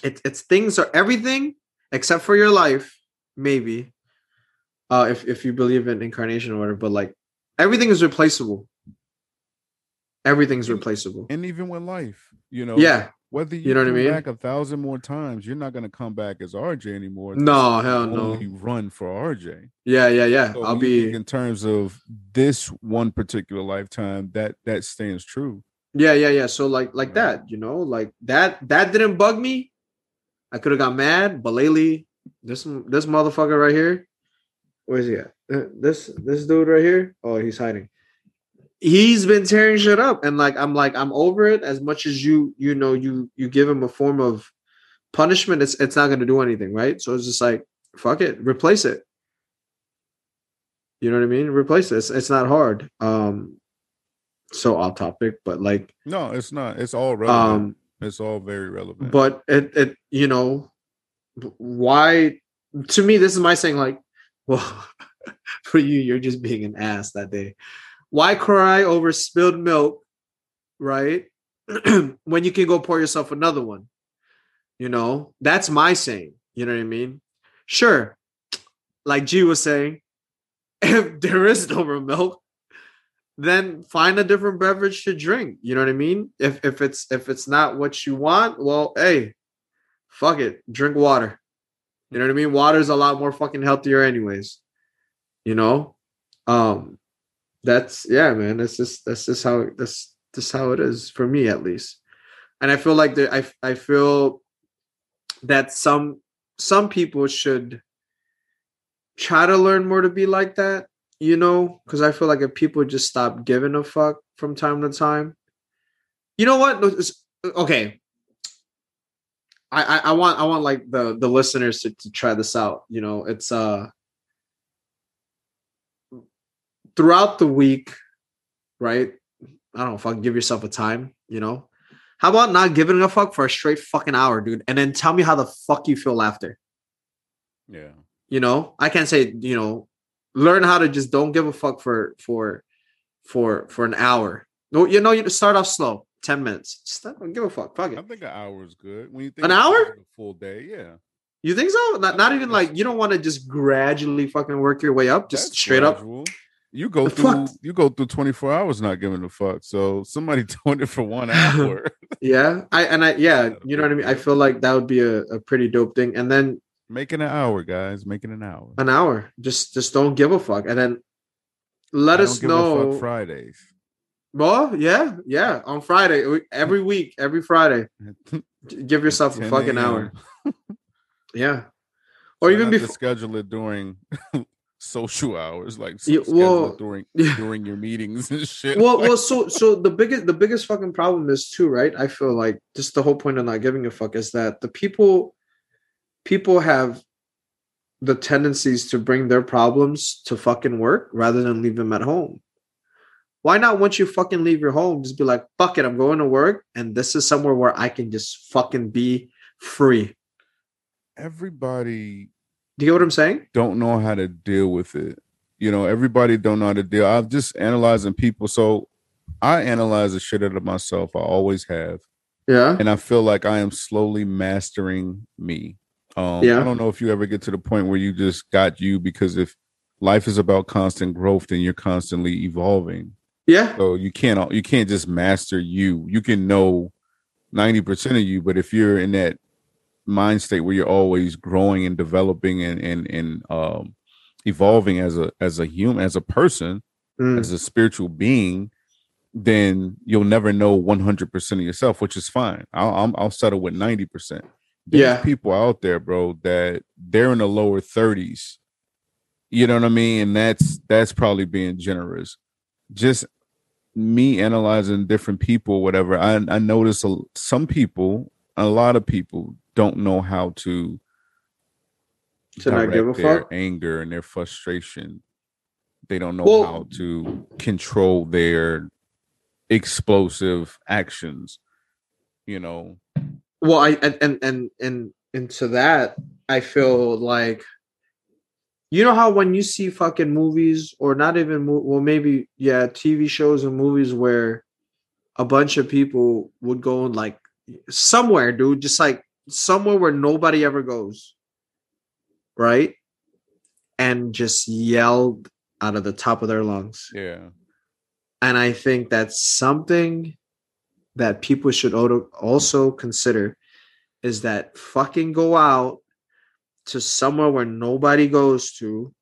it, it's things are everything except for your life, maybe. Uh, if, if you believe in incarnation or whatever, but like everything is replaceable. Everything's replaceable. And even with life, you know. Yeah. Whether you, you know what I mean? back a thousand more times, you're not gonna come back as RJ anymore. No, hell no. You run for RJ. Yeah, yeah, yeah. So I'll be in terms of this one particular lifetime. That that stands true. Yeah, yeah, yeah. So like like that, you know, like that that didn't bug me. I could have got mad, but lately, this this motherfucker right here, where is he at? Uh, this this dude right here. Oh, he's hiding. He's been tearing shit up, and like I'm like I'm over it. As much as you you know you you give him a form of punishment, it's it's not going to do anything, right? So it's just like fuck it, replace it. You know what I mean? Replace this. It's not hard. Um, so off topic, but like no, it's not. It's all relevant. Um, it's all very relevant. But it it you know why to me this is my saying like well for you you're just being an ass that day. Why cry over spilled milk, right? when you can go pour yourself another one. You know, that's my saying. You know what I mean? Sure. Like G was saying, if there is no more milk, then find a different beverage to drink. You know what I mean? If if it's if it's not what you want, well, hey, fuck it, drink water. You know what I mean? Water is a lot more fucking healthier, anyways. You know, um, that's yeah, man. That's just that's just how that's just how it is for me, at least. And I feel like I I feel that some some people should try to learn more to be like that you know, because I feel like if people just stop giving a fuck from time to time, you know what? Okay, I, I, I want I want like the the listeners to, to try this out. You know, it's uh throughout the week, right? I don't know if I can give yourself a time. You know, how about not giving a fuck for a straight fucking hour, dude, and then tell me how the fuck you feel after. Yeah. You know, I can't say you know learn how to just don't give a fuck for for for for an hour. No, you know, you start off slow, ten minutes. Just don't give a fuck. Fuck it. I think an hour is good. When you think an hour, a full day, yeah. You think so? Not, not even like you don't want to just gradually fucking work your way up, just That's straight gradual. up. You go the through fuck? you go through 24 hours not giving a fuck. So somebody doing it for one hour. yeah. I and I yeah, you know what I mean? I feel like that would be a, a pretty dope thing. And then Making an hour, guys. Making an hour. An hour. Just just don't give a fuck. And then let us know Fridays. Well, yeah, yeah. On Friday, every week, every Friday. give yourself a fucking hour. yeah. Or even before schedule it during social hours, like yeah, well, during during your meetings and shit. Well, well, so so the biggest the biggest fucking problem is too, right? I feel like just the whole point of not giving a fuck is that the people people have the tendencies to bring their problems to fucking work rather than leave them at home. Why not once you fucking leave your home, just be like, fuck it, I'm going to work and this is somewhere where I can just fucking be free. Everybody Do you get what I'm saying? Don't know how to deal with it. You know, everybody don't know how to deal. I'm just analyzing people. So I analyze the shit out of myself. I always have. Yeah. And I feel like I am slowly mastering me. Um, yeah. I don't know if you ever get to the point where you just got you because if life is about constant growth, then you're constantly evolving. Yeah. So you can't you can't just master you. You can know ninety percent of you, but if you're in that mind state where you're always growing and developing and and and um, evolving as a as a human as a person mm. as a spiritual being then you'll never know 100% of yourself which is fine i'll i'll, I'll settle with 90% there's yeah. people out there, bro, that they're in the lower 30s. You know what I mean? And that's that's probably being generous. Just me analyzing different people, whatever. I I notice some people, a lot of people, don't know how to to not give a their fuck? anger and their frustration. They don't know well, how to control their explosive actions. You know, well i and and and and into that i feel like you know how when you see fucking movies or not even well maybe yeah tv shows and movies where a bunch of people would go and like somewhere dude just like somewhere where nobody ever goes right and just yelled out of the top of their lungs yeah and i think that's something that people should also consider is that fucking go out to somewhere where nobody goes to,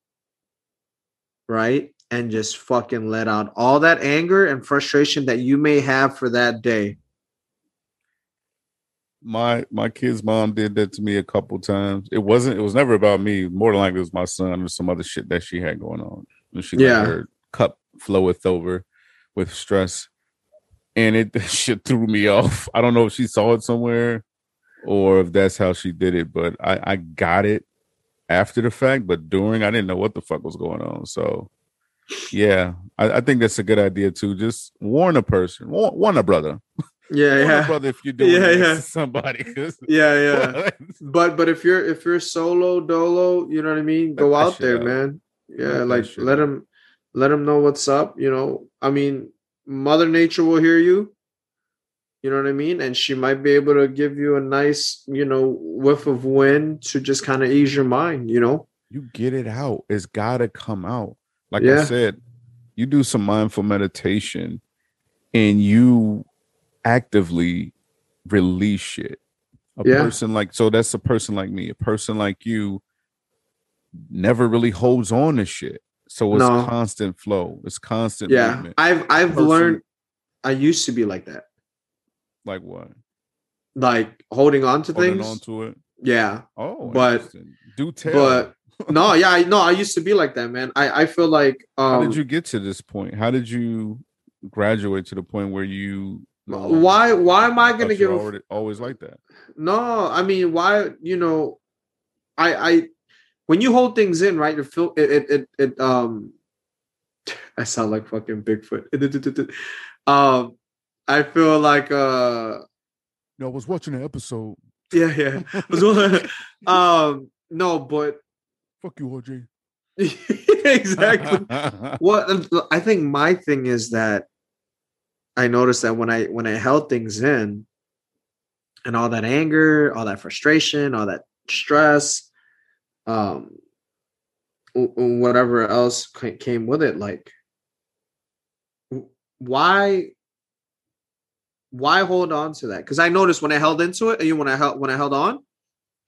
right? And just fucking let out all that anger and frustration that you may have for that day. My my kid's mom did that to me a couple times. It wasn't. It was never about me. More than likely, it was my son or some other shit that she had going on. And she Yeah. let her cup floweth over with stress, and it shit threw me off. I don't know if she saw it somewhere or if that's how she did it, but I I got it after the fact. But during, I didn't know what the fuck was going on. So. Yeah, I, I think that's a good idea too. Just warn a person, warn, warn a brother, Yeah, yeah, brother if you're doing Yeah, yeah. to somebody. yeah, yeah. But but if you're if you're solo dolo, you know what I mean. Go Let out there, out. man. Yeah, Let like let them let them know what's up. You know, I mean, Mother Nature will hear you. You know what I mean, and she might be able to give you a nice, you know, whiff of wind to just kind of ease your mind. You know. you get it out. It's got to come out. Like I said, you do some mindful meditation and you actively release shit. A Yeah. person like so that's a person like me. A person like you never really holds on to shit. So it's No. constant flow. It's constant Yeah, movement. I've I've Person- learned. I used to be like that, Like what? like holding on to Holding things. on to it. yeah, Oh, But- do tell. but no, yeah, I no, I used to be like that, man. I I feel like um, How did you get to this point? How did you graduate to the point where you no why why am I gonna you give a already, always like that? No, I mean, why? You know, I, I, when you hold things in, right? It feel it, it, it, it um, I sound like fucking Bigfoot. um, I feel like uh, No, I was watching an episode. yeah, yeah. um, no, but Fuck you, RJ. exactly. What I think my thing is that I noticed that when I when I held things in and all that anger, all that frustration, all that stress, um whatever else came with it like why why hold on to that? Cuz I noticed when I held into it, when I held when I held on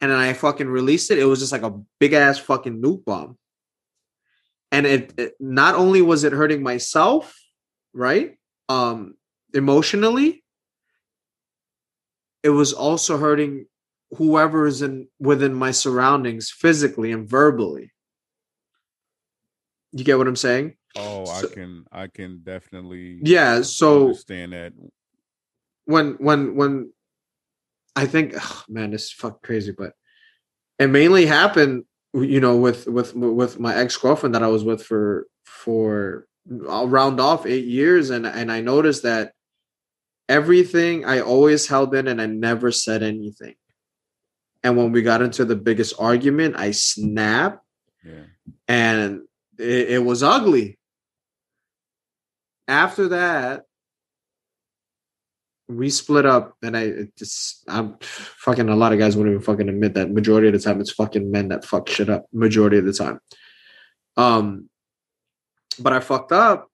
and then I fucking released it, it was just like a big ass fucking nuke bomb. And it, it not only was it hurting myself right? Um emotionally it was also hurting whoever is in within my surroundings physically and verbally you get what i'm saying Oh, I can I can definitely yeah so understand that. when when when I think man, this is fuck crazy, but it mainly happened, you know, with with with my ex girlfriend that I was with for for I'll round off eight years, and and I noticed that everything I always held in, and I never said anything. And when we got into the biggest argument, I snapped, Yeah. and it, it was ugly. After that, we split up, and I just I'm fucking a lot of guys wouldn't even fucking admit that. Majority of the time, it's fucking men that fuck shit up. Majority of the time, um, but I fucked up,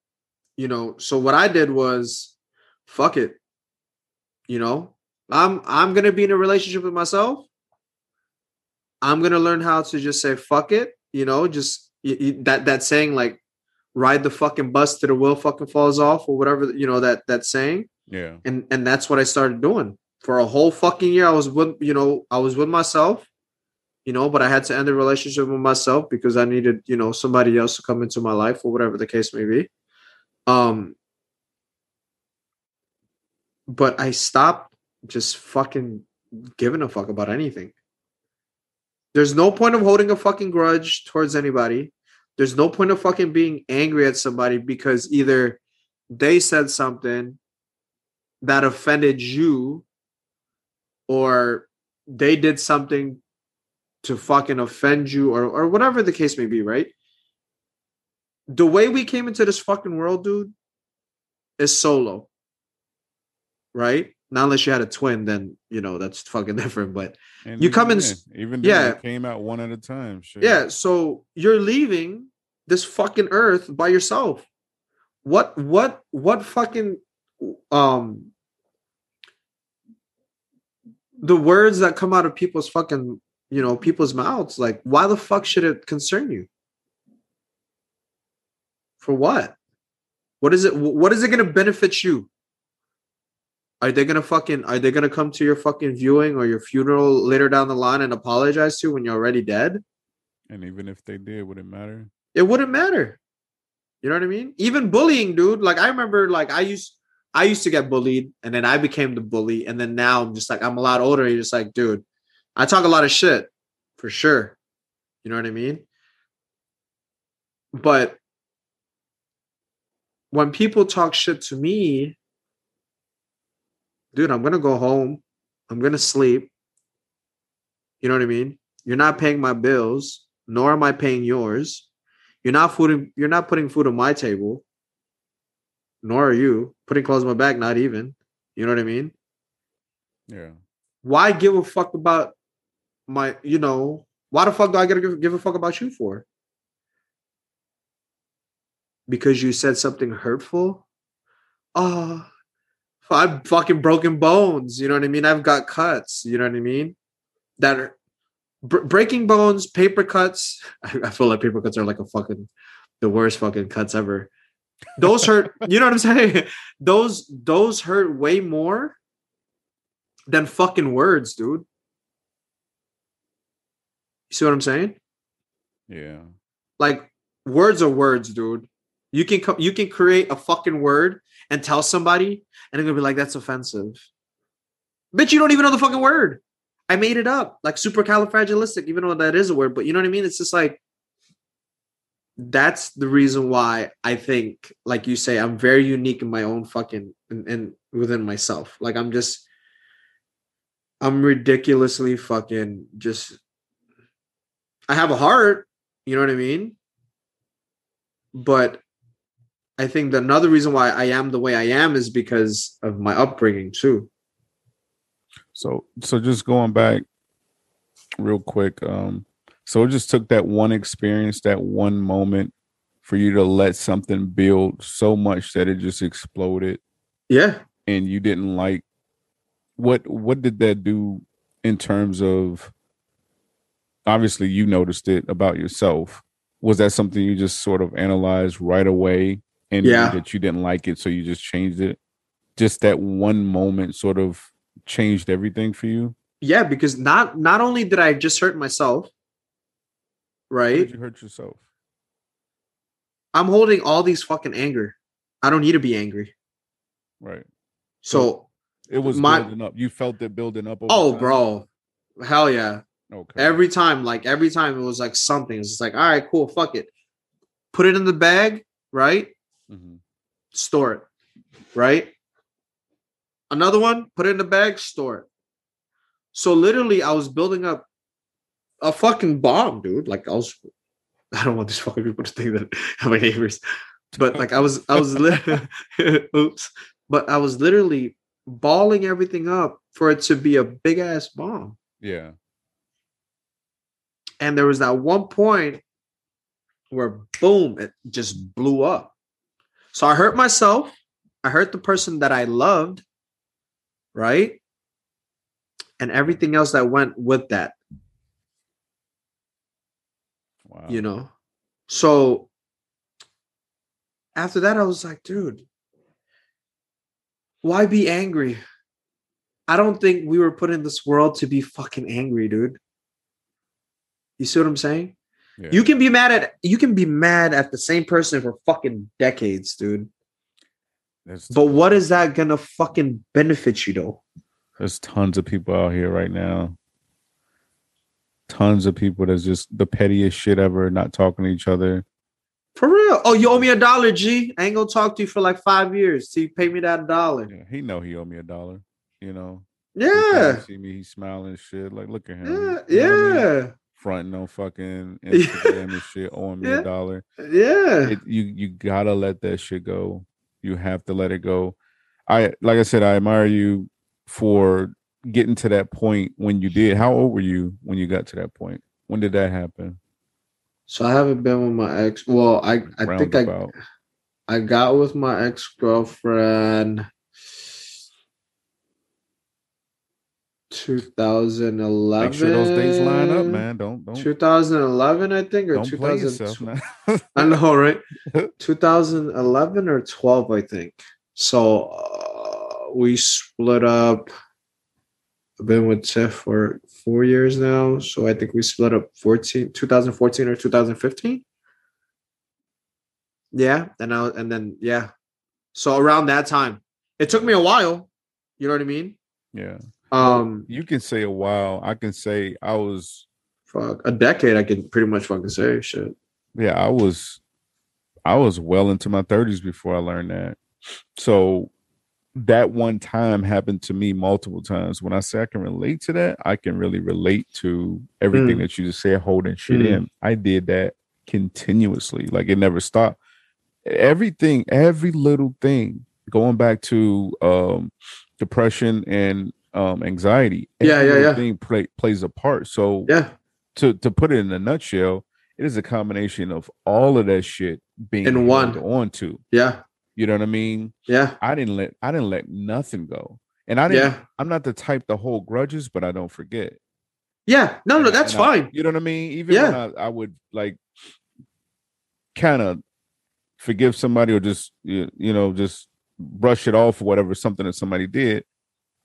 you know. So what I did was, fuck it, you know. I'm I'm gonna be in a relationship with myself. I'm gonna learn how to just say fuck it, you know, just that that saying like ride the fucking bus till the wheel fucking falls off or whatever you know that that saying Yeah. and and that's what I started doing for a whole fucking year. I was with you know I was with myself, you know, but I had to end the relationship with myself because I needed you know somebody else to come into my life or whatever the case may be. Um, but I stopped just fucking giving a fuck about anything. There's no point of holding a fucking grudge towards anybody. There's no point of fucking being angry at somebody because either they said something that offended you or they did something to fucking offend you or or whatever the case may be, right? The way we came into this fucking world, dude, is solo. Right? Not unless you had a twin, then you know that's fucking different. But And You come in even yeah. it came out one at a time. Shit. yeah, so you're leaving this fucking earth by yourself. What what what fucking um the words that come out of people's fucking you know people's mouths like why the fuck should it concern you for what what is it what is it going to benefit you Are they gonna fucking are they gonna come to your fucking viewing or your funeral later down the line and apologize to you when you're already dead? And even if they did, would it matter? It wouldn't matter. You know what I mean? Even bullying, dude. Like I remember like I used I used to get bullied and then I became the bully. And then now I'm just like I'm a lot older. You're just like, dude, I talk a lot of shit for sure. You know what I mean? But when people talk shit to me, dude, I'm gonna go home. I'm gonna sleep. You know what I mean? You're not paying my bills, nor am I paying yours. You're not food. You're not putting food on my table, nor are you putting clothes on my back. Not even. You know what I mean? Yeah. Why give a fuck about my? You know, why the fuck do I gotta give, give a fuck about you for? Because you said something hurtful? Oh, I've fucking broken bones. You know what I mean? I've got cuts. You know what I mean? That are br- breaking bones, paper cuts. I, I feel like paper cuts are like a fucking the worst fucking cuts ever. Those hurt. you know what I'm saying? Those those hurt way more than fucking words, dude. You see what I'm saying? Yeah. Like words are words, dude. You can co- you can create a fucking word and tell somebody, and they're gonna be like, "That's offensive." Bitch, you don't even know the fucking word. I made it up, like supercalifragilistic, even though that is a word. But you know what I mean? It's just like that's the reason why I think, like you say, I'm very unique in my own fucking and, and within myself. Like I'm just, I'm ridiculously fucking just. I have a heart, you know what I mean? But I think that another reason why I am the way I am is because of my upbringing too. So so just going back real quick, um, so it just took that one experience, that one moment for you to let something build so much that it just exploded Yeah. and you didn't like what what did that do in terms of obviously you noticed it about yourself was that something you just sort of analyzed right away and Yeah. that you didn't like it so you just changed it just that one moment sort of changed everything for you Yeah, because not not only did I just hurt myself, right? did you hurt yourself I'm holding all these fucking anger. I don't need to be angry. right So, it was My- building up you felt it building up oh, time? bro, hell yeah! okay Every time, like every time, it was like something. It's like, all right, cool, fuck it. Put it in the bag, right? Mhm. Store it, right? Another one, put it in the bag, store it. So literally, I was building up a fucking bomb, dude. Like I was, I don't want these fucking people to think that I'm my neighbors, but like I was, I was, li- oops, but I was literally balling everything up for it to be a big ass bomb. yeah And there was that one point where boom, it just blew up. So I hurt myself. I hurt the person that I loved, right? And everything else that went with that, wow you know. So after that, I was like, dude, why be angry? I don't think we were put in this world to be fucking angry, dude. You see what I'm saying? Yeah. You can be mad at you can be mad at the same person for fucking decades, dude. There's But what is that gonna fucking benefit you though? There's tons of people out here right now. Tons of people that's just the pettiest shit ever, not talking to each other. For real. Oh, you owe me a dollar, G. I ain't gonna talk to you for like five years till you pay me that dollar. Yeah, he know he owe me a dollar. You know, Yeah. See me, he's smiling shit. Like, look at him. Yeah. You know what I mean? Fronting on fucking Instagram and shit, owing me Yeah. a dollar. Yeah. It, you you gotta let that shit go. You have to let it go. I like I said, I admire you for getting to that point when you did. How old were you when you got to that point? When did that happen? So I haven't been with my ex. Well, I I think I I got with my ex girlfriend 2011. Make sure those dates line up, man. Don't don't 2011, I think, or don't play yourself 2012. I know, right? 2011 or 12, I think. So uh, we split up. I've been with Tiff for four years now. So I think we split up 14, 2014 or 2015. Yeah. And I, and then, yeah. So around that time, it took me a while. You know what I mean? Yeah. Um, You can say a while. I can say I was fuck, a decade, I can pretty much fucking say shit. yeah, I was I was well into my 30s before I learned that. So that one time happened to me multiple times. When I say I can relate to that, I can really relate to everything Mm. that you just said, holding shit Mm. in. I did that continuously. Like it never stopped. Everything, every little thing, going back to um depression and um anxiety. Yeah, yeah, yeah. Thing play, plays a part. So Yeah. to to put it in a nutshell, it is a combination of all of that shit being In one. on to. Yeah. You know what I mean? Yeah. I didn't let I didn't let nothing go. And I didn't Yeah. I'm not the type to hold grudges, but I don't forget. Yeah. No, no, that's I- fine. you know what I mean? Even Yeah. I, I would like kind of forgive somebody or just you, you know, just brush it off or whatever, something that somebody did,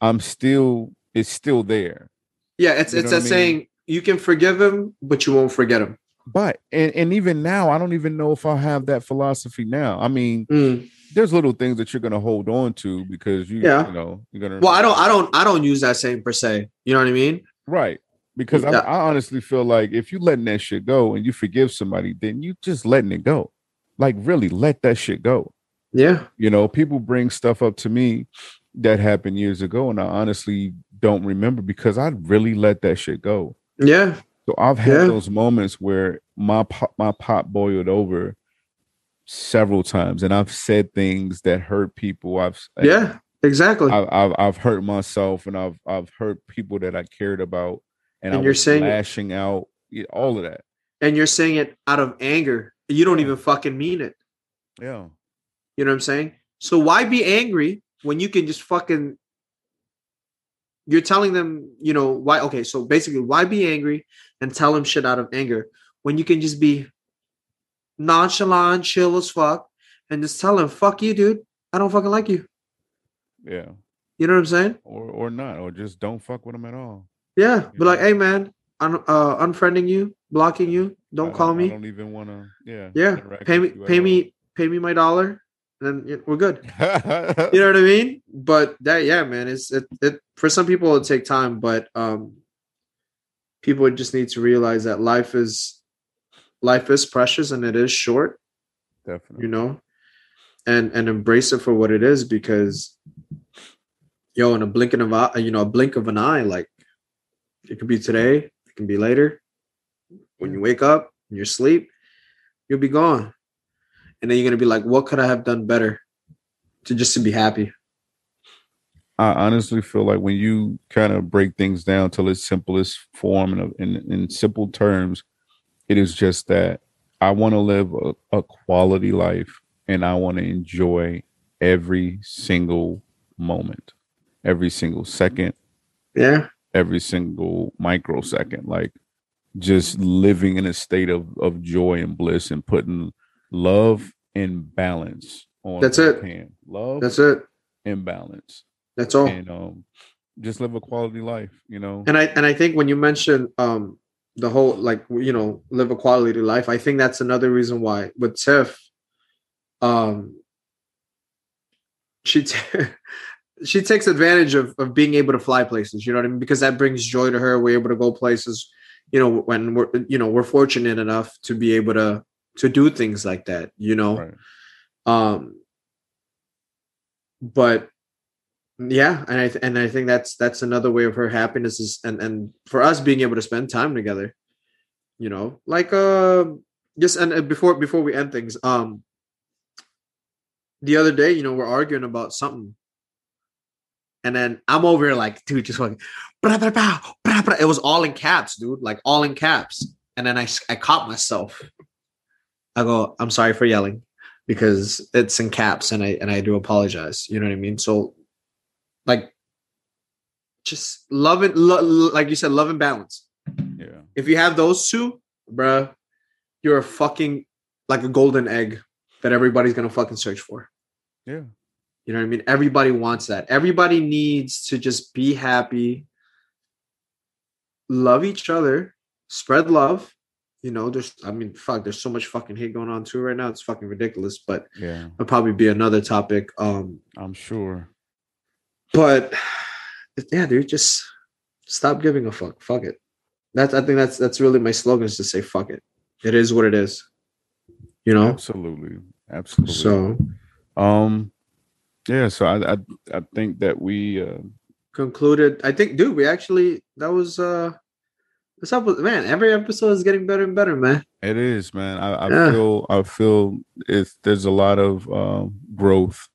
I'm still it's still there. Yeah. It's, You it's that I mean? saying you can forgive him, but you won't forget him. But and, and even now, I don't even know if I have that philosophy now. I mean, Mm. there's little things that you're gonna hold on to because you, Yeah. you know, you're gonna Well, I don't, I don't, I don't use that saying per se. You know what I mean? right because Yeah. I, I honestly feel like if you letting that shit go and you forgive somebody, then you just letting it go. Like really let that shit go. Yeah. You know, people bring stuff up to me that happened years ago, and I honestly don't remember because I really let that shit go. Yeah. So I've had Yeah. those moments where my pot, my pot boiled over several times, and I've said things that hurt people. I've Yeah. Exactly. I've, I've I've hurt myself, and I've I've hurt people that I cared about, and, And you're saying- lashing out, all of that. and you're saying it out of anger. You don't even fucking mean it. Yeah, You know what I'm saying? So why be angry when you can just fucking you're telling them, you know, why okay, so basically why be angry and tell them shit out of anger when you can just be nonchalant, chill as fuck, and just tell them, fuck you, dude. I don't fucking like you. yeah, You know what I'm saying? or or not, or just don't fuck with them at all. Yeah. But like, hey man, un- uh unfriending you, blocking you, don't I call me. I don't even want to. Yeah, Yeah. Pay me you pay all. me pay me my dollar, then we're good. you know what I mean? But that, yeah, man, it's it, it for some people it'll take time, but um, people just need to realize that life is life is precious and it is short, Definitely. you know, and and embrace it for what it is because, yo, in a blink of an eye, you know, a blink of an eye, like it could be today, it can be later. When you wake up, in your sleep, you'll be gone, and then you're gonna be like, what could I have done better to just to be happy? I honestly feel like when you kind of break things down to its simplest form and in, in simple terms, it is just that I want to live a, a quality life and I want to enjoy every single moment, every single second, Yeah. every single microsecond. Like just living in a state of, of joy and bliss and putting love and balance on That's it. can. Love That's it. and balance That's all. and um just live a quality life you know And I and I think when you mention um the whole like you know live a quality life, I think that's another reason why with Tiff, um, she t- she takes advantage of of being able to fly places. You know what I mean? Because that brings joy to her. We're able to go places. You know when we're you know we're fortunate enough to be able to to do things like that. You know. right. um but yeah and i th- and i think that's that's another way of her happiness is and and for us being able to spend time together you know like uh just and uh, before before we end things um the other day you know we're arguing about something and then i'm over here like dude just like blah, blah, blah, blah, blah. it was all in caps dude like all in caps and then i i caught myself i go i'm sorry for yelling because it's in caps and I and I do apologize. You know what I mean? So like just love it lo- like you said love and balance. yeah If you have those two, bruh, you're a fucking like a golden egg that everybody's to fucking search for. yeah You know what I mean? Everybody wants that. Everybody needs to just be happy, love each other, spread love. You know, there's I mean, fuck, there's so much fucking hate going on too right now. It's fucking ridiculous, but Yeah, it'll probably be another topic. Um, I'm sure. but yeah, dude, just stop giving a fuck. Fuck it. That's I think that's that's really my slogan is to say fuck it. It is what it is. You know? Absolutely, absolutely. So um, yeah. So I I, I think that we uh, concluded. I think, dude, we actually that was uh this up man, every episode is getting better and better, man. It is, man. I, I Yeah. feel I feel it's there's a lot of um, growth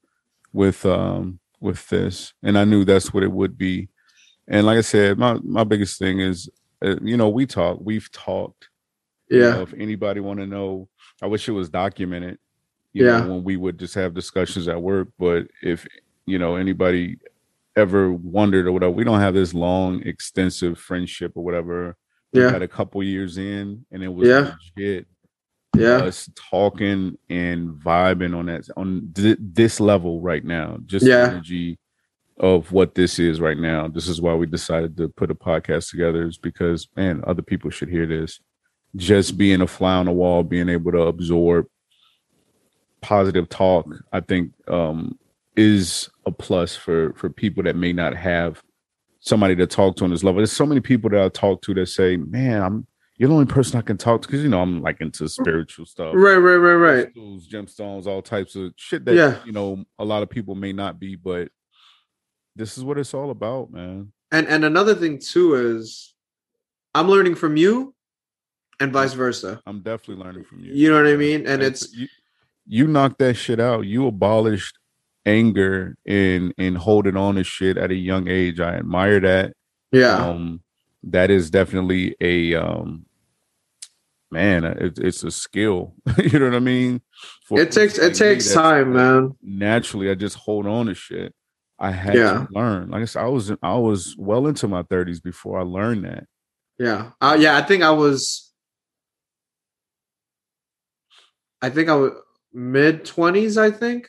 with um with this, and I knew that's what it would be. And like I said, my my biggest thing is, uh, you know, we talk, we've talked. You Yeah. know, if anybody want to know, I wish it was documented. You Yeah. know, when we would just have discussions at work. But if you know anybody ever wondered or whatever, we don't have this long, extensive friendship or whatever. Yeah. had a couple years in, and it was Yeah. legit Yeah. us talking and vibing on that on th- this level right now. Just Yeah. the energy of what this is right now. This is why we decided to put a podcast together. Is because man, other people should hear this. Just being a fly on the wall, being able to absorb positive talk, I think um, is a plus for for people that may not have somebody to talk to on this level. There's so many people that I talk to that say, "Man, I'm you're the only person I can talk to because you know I'm like into spiritual stuff, Right, right, right, right. crystals, gemstones, all types of shit that Yeah. you know a lot of people may not be, but this is what it's all about, man. And and another thing too is I'm learning from you and vice versa. I'm definitely learning from you. You know what I mean? And it's you, you knocked that shit out. You abolished anger and and holding on to shit at a young age. I admire that. yeah. um that is definitely a um man it, it's a skill you know what i mean For It takes it takes time, man. naturally i just hold on to shit i had Yeah. to learn like i said i was i was well into my 30s before i learned that Yeah. Uh, yeah, I think I was I think I was mid 20s, I think.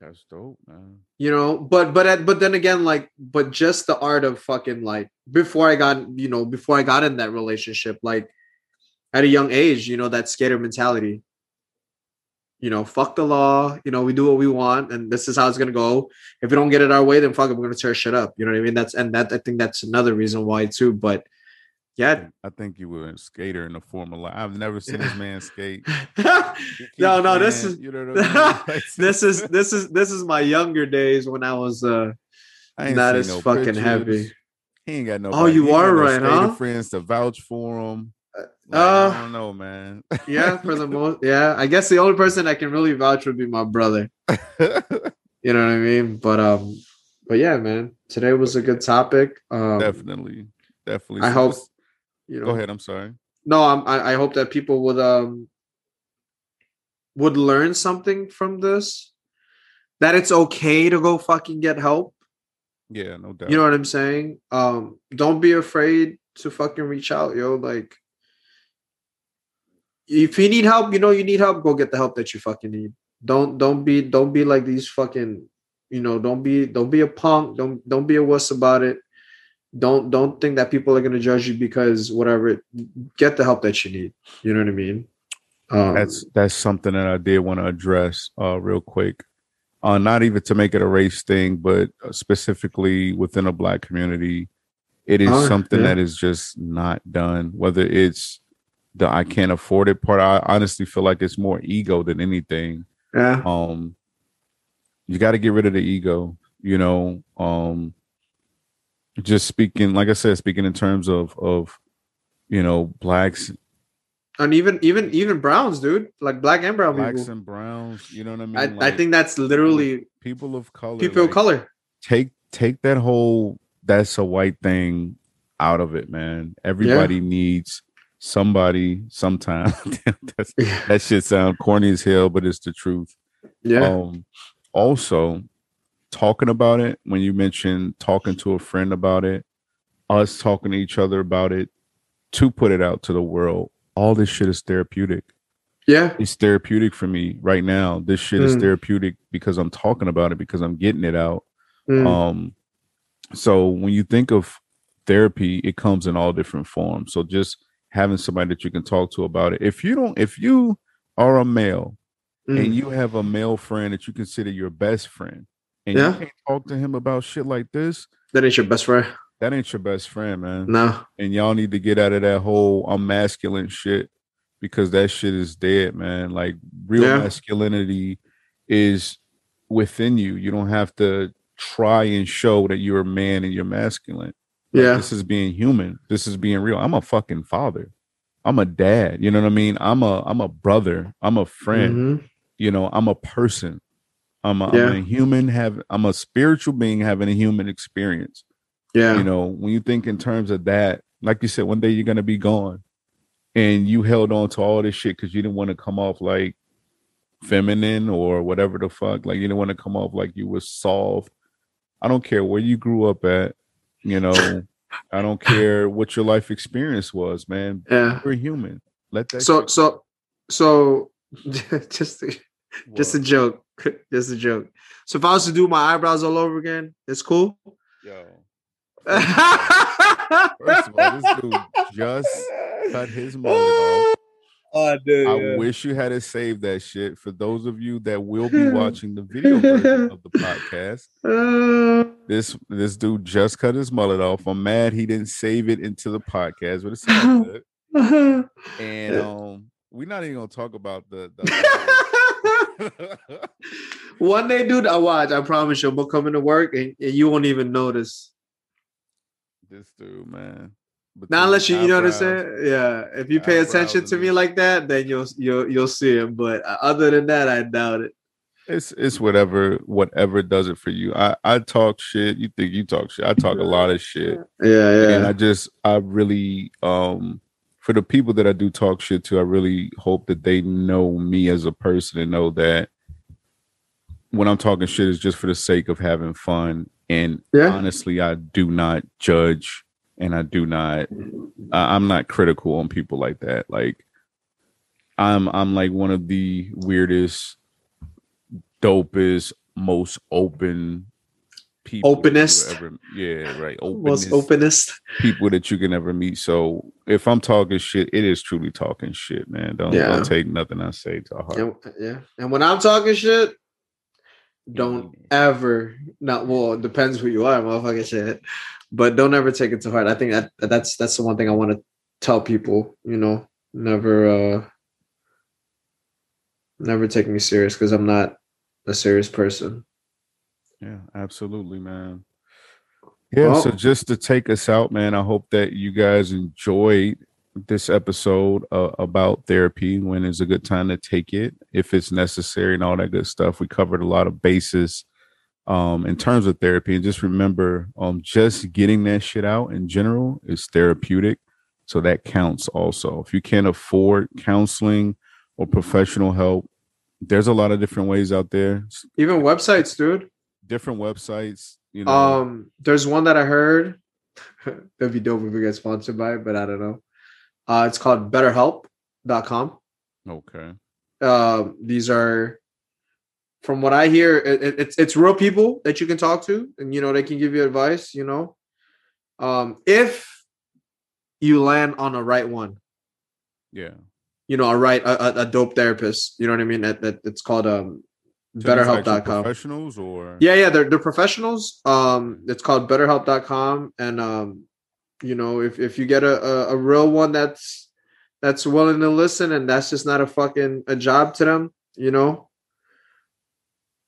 That's dope man You know, but but at, but then again like but just the art of fucking like before I got, you know, before I got in that relationship like at a young age, you know, that skater mentality. You know, fuck the law, you know, we do what we want and this is how it's to go. If we don't get it our way then fuck it, we're to tear shit up. You know what I mean? That's and that I think that's another reason why too, but yeah, i think you were a skater in the life i've never seen this man skate no, no, this is you know I mean? this is this is this is my younger days when I was uh I ain't not as no fucking pictures. happy. He ain't got no. Oh, you are right, huh? Friends to vouch for him. Like, uh, I don't know, man. yeah, for the most yeah. I guess the only person I can really vouch would be my brother. You know what I mean? But um but yeah, man. Today was a good topic. Um definitely, definitely. I So hope you know Go ahead. I'm sorry. no, I'm, I I hope that people would um would learn something from this. That it's okay to go fucking get help. Yeah, no doubt. You know what I'm saying? Um, don't be afraid to fucking reach out, yo. Like, if you need help, you know you need help. Go get the help that you fucking need. Don't don't be don't be like these fucking, you know. Don't be don't be a punk. Don't don't be a wuss about it. Don't don't think that people are gonna judge you because whatever. Get the help that you need. You know what I mean? Um, that's that's something that I did want to address uh, real quick. Uh, not even to make it a race thing, but uh, specifically within a black community, it is Oh, something yeah. that is just not done. Whether it's the I can't afford it part, I honestly feel like it's more ego than anything. yeah. Um, you got to get rid of the ego. You know, um, just speaking, like I said, speaking in terms of of you know blacks And even even even Browns, dude. Like black and brown blacks people. and browns you know what i mean I, I think that's literally people of color people of color. take take that whole that's a white thing out of it man everybody needs somebody sometime that's, Yeah. that shit sound corny as hell but it's the truth Yeah. um also talking about it when you mentioned talking to a friend about it us talking to each other about it to put it out to the world all this shit is therapeutic Yeah. It's therapeutic for me right now. This shit is Mm. therapeutic because I'm talking about it because I'm getting it out. Mm. Um, so when you think of therapy, it comes in all different forms. So just having somebody that you can talk to about it. If you don't, if you are a male Mm. and you have a male friend that you consider your best friend, and Yeah. you can't talk to him about shit like this, that ain't your best friend. that ain't your best friend, man. No. And y'all need to get out of that whole I'm masculine shit because that shit is dead, man. Like real Yeah. masculinity is within you. You don't have to try and show that you're a man and you're masculine. Like, Yeah. This is being human. This is being real. I'm a fucking father. I'm a dad. You know what I mean? I'm a I'm a brother. I'm a friend. Mhm. You know, I'm a person. I'm a, Yeah. I'm a human have I'm a spiritual being having a human experience. Yeah. You know, when you think in terms of that, like you said, one day you're gonna be gone. And you held on to all this shit because you didn't want to come off like feminine or whatever the fuck. Like you didn't want to come off like you were soft. I don't care where you grew up at, you know. I don't care what your life experience was, man. yeah. You're human. Let that So shit- so so just just a joke. Just a joke. So if I was to do my eyebrows all over again, it's cool. Yo. First of all, this dude just cut his mullet off. Oh, dude. I yeah. wish you had to save that shit for those of you that will be watching the video version of the podcast. Uh, This this dude just cut his mullet off. I'm mad he didn't save it into the podcast, but it's all good. And um, we're not even gonna talk about the. the One day, dude, I watch. I promise you, I'm gonna come into work and, and you won't even notice. this dude, man. Not unless you, you know what I'm saying. Yeah, if you pay attention to me like that, then you'll you'll you'll see him. But uh, other than that, I doubt it. It's it's whatever whatever does it for you. I I talk shit. You think you talk shit. I talk a lot of shit. Yeah, yeah. and I just I really um for the people that I do talk shit to, I really hope that they know me as a person and know that when I'm talking shit is just for the sake of having fun. And Yeah. honestly, I do not judge and I do not I'm not critical on people like that. Like I'm I'm like one of the weirdest, dopest, most open people. Openest. ever- yeah, right. most Openest openest. people that you can ever meet. So if I'm talking shit, it is truly talking shit, man. Don't, Yeah. don't take nothing I say to heart. And, yeah, and when I'm talking shit, don't ever not. Well, it depends who you are, motherfucking shit. But don't ever take it to heart. I think that that's that's the one thing I want to tell people. You know, never uh never take me serious because I'm not a serious person. Yeah, absolutely, man. Yeah, Well- so just to take us out, man, I hope that you guys enjoyed this episode uh, about therapy when is a good time to take it if it's necessary and all that good stuff. We covered a lot of bases um in terms of therapy and just remember um just getting that shit out in general is therapeutic. So that counts also. If you can't afford counseling or professional help, there's a lot of different ways out there. Even websites, dude. Different websites, you know. Um, there's one that I heard. That'd be dope if we get sponsored by it, but I don't know. Uh, it's called BetterHelp.com. okay. Um, these are, from what I hear, it, it- it's it's real people that you can talk to, and you know they can give you advice. You know, um, if you land on a right one, Yeah. you know, a right a, a- a dope therapist. You know what I mean? That, that it's called um, So BetterHelp.com. Professionals or Yeah, yeah, they're they're professionals. Um, it's called BetterHelp.com, and um, you know, if if you get a, a a real one that's that's willing to listen, and that's just not a fucking a job to them, you know,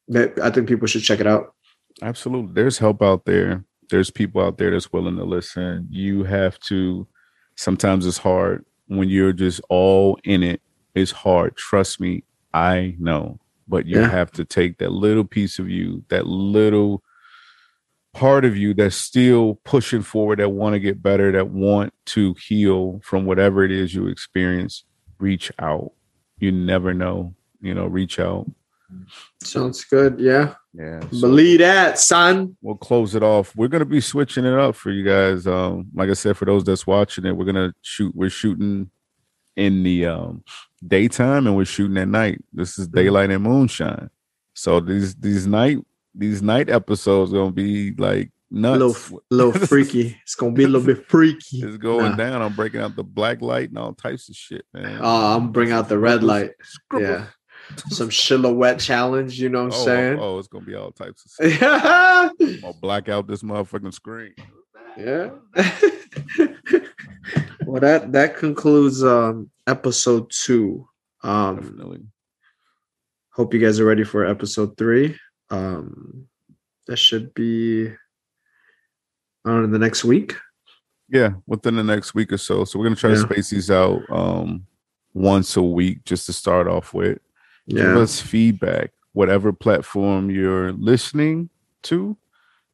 that I think people should check it out. Absolutely. There's help out there. There's people out there that's willing to listen. You have to sometimes it's hard when you're just all in it. It's hard. Trust me, I know. But you Yeah. have to take that little piece of you, that little part of you that's still pushing forward, that want to get better, that want to heal from whatever it is you experience. Reach out. You never know. You know, reach out. Sounds good. Yeah, Yeah. so- believe that, son. we'll close it off. We're gonna be switching it up for you guys. Um, like I said, for those that's watching it, we're gonna shoot. We're shooting in the um daytime and we're shooting at night. This is Mhm. daylight and moonshine. So these these night these night episodes gonna be like A nuts. little, little freaky. It's gonna be a little bit freaky. It's going Nah. down. I'm breaking out the black light and all types of shit, man. Oh, I'm bring out the red light. Yeah. Some silhouette challenge, you know what I'm Oh, saying? oh, it's gonna be all types of stuff. yeah. I'll black out this motherfucking screen. well that that concludes um episode two. Um Definitely. hope you guys are ready for episode three. Um that should be on the next week. Yeah, within the next week or so. So we're gonna try to space these out um once a week just to start off with. Give us feedback, whatever platform you're listening to,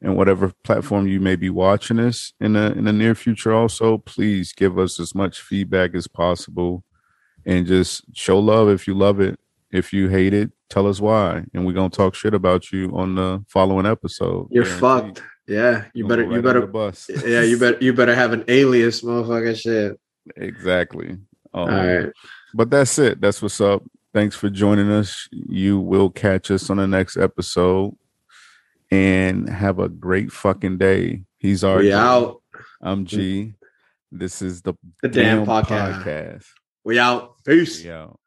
and whatever platform you may be watching us in the in the near future. Also, please give us as much feedback as possible, and just show love if you love it. If you hate it, tell us why, and we're gonna talk shit about you on the following episode. You're Guaranteed. fucked. Yeah. You better go you better bus. yeah, you better you better have an alias, motherfucker shit. exactly. Um, All right. But that's it. That's what's up. Thanks for joining us. You will catch us on the next episode. And have a great fucking day. He's already out. I'm G. This is the The damn Damn podcast. podcast. We out. Peace. We out.